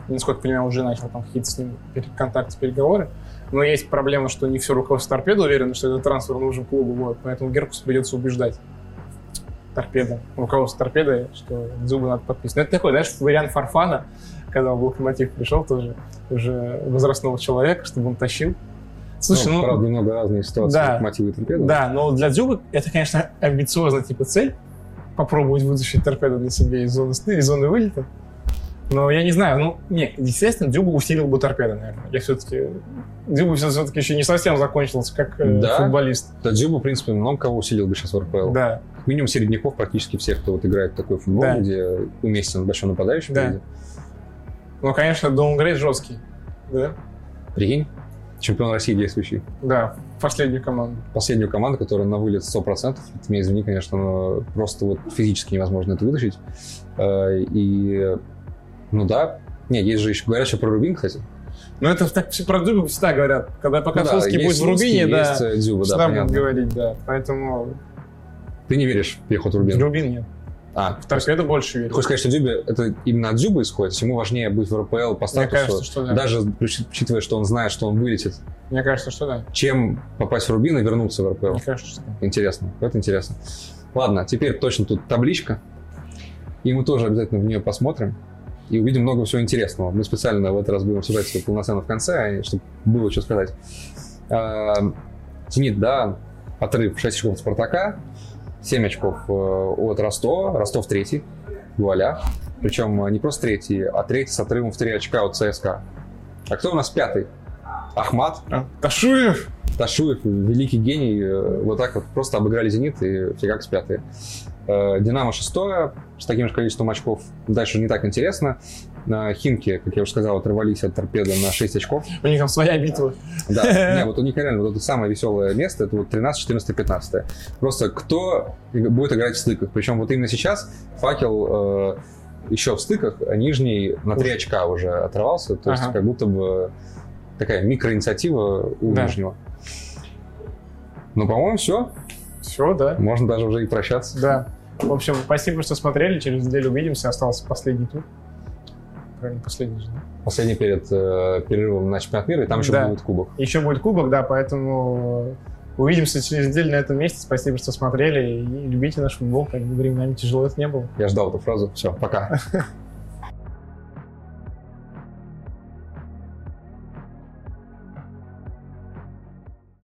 И, насколько я понимаю, уже начал там какие-то с ним контакты, переговоры. Но есть проблема, что не все руководство торпеды уверено, что этот трансфер нужен клубу, вот, поэтому Геркус придется убеждать торпеда, руководство торпеды, что зубы надо подписывать. Но это такой, знаешь, вариант Фарфана, когда в Локомотив пришел тоже, уже возрастного человека, чтобы он тащил. Слушай, ну, ну правда, немного разные ситуации, да, Локомотив и торпеда. Да, но для Дзюбы это, конечно, амбициозная типа цель, попробовать вытащить торпеду для себя из зоны, из зоны вылета. Но я не знаю, ну, не, естественно, Дюбу усилил бы торпеда, наверное. Я все-таки... Дюбу все-таки еще не совсем закончился как э, да? футболист. Да, Дюбу, в принципе, много кого усилил бы сейчас в РПЛ. Да. Минимум середняков практически всех, кто вот играет в такой футбол, да. где уместен большой нападающий. Да. Ну, конечно, Даунгрейд жесткий, да? Прикинь, чемпион России действующий. Да, последнюю команду. Последнюю команду, которая на вылет 100%. Ты меня извини, конечно, но просто вот физически невозможно это вытащить. Э, и ну да. Не, есть же еще, говорят еще про Рубин, кстати. Ну, это так про Дзюбу всегда говорят. Когда пока ну, да, будет в Рубине, да, есть э, Дзюба, да, будут говорить, да. Поэтому... Ты не веришь в переход Рубина? Рубин нет. А, в торпеду больше верю. Хочешь сказать, что Дзюбе это именно от Дзюба исходит? Ему важнее быть в РПЛ по статусу, Мне кажется, что да. даже учитывая, что он знает, что он вылетит. Мне кажется, что да. Чем попасть в Рубин и вернуться в РПЛ. Мне кажется, что да. Интересно, это интересно. Ладно, теперь точно тут табличка. И мы тоже обязательно в нее посмотрим и увидим много всего интересного. Мы специально в этот раз будем обсуждать все полноценно в конце, чтобы было что сказать. А, Зенит, да, отрыв 6 очков от Спартака, 7 очков э, от Ростова, Ростов третий, вуаля. Причем не просто третий, а третий с отрывом в 3 очка от ЦСКА. А кто у нас пятый? Ахмат. А, Ташуев. Ташуев, великий гений, э, вот так вот просто обыграли «Зенит» и фигак с пятые. Э, «Динамо» шестое, с таким же количеством очков. Дальше не так интересно. Химки, как я уже сказал, оторвались от торпеда на 6 очков. У них там своя битва. Да, [laughs] не, вот у них реально вот это самое веселое место, это вот 13, 14, 15. Просто кто будет играть в стыках. Причем вот именно сейчас факел э, еще в стыках, а нижний на 3 очка уже оторвался. То есть ага. как будто бы такая микроинициатива у да. нижнего. Ну, по-моему, все. Все, да. Можно даже уже и прощаться. Да. В общем, спасибо, что смотрели. Через неделю увидимся. Остался последний тур. Правильно, последний же, да? Последний перед э, перерывом на чемпионат мира, и там еще да. будет кубок. Еще будет кубок, да, поэтому увидимся через неделю на этом месте. Спасибо, что смотрели. И любите наш футбол, как бы временами тяжело это не было. Я ждал эту фразу. Все, пока. [laughs]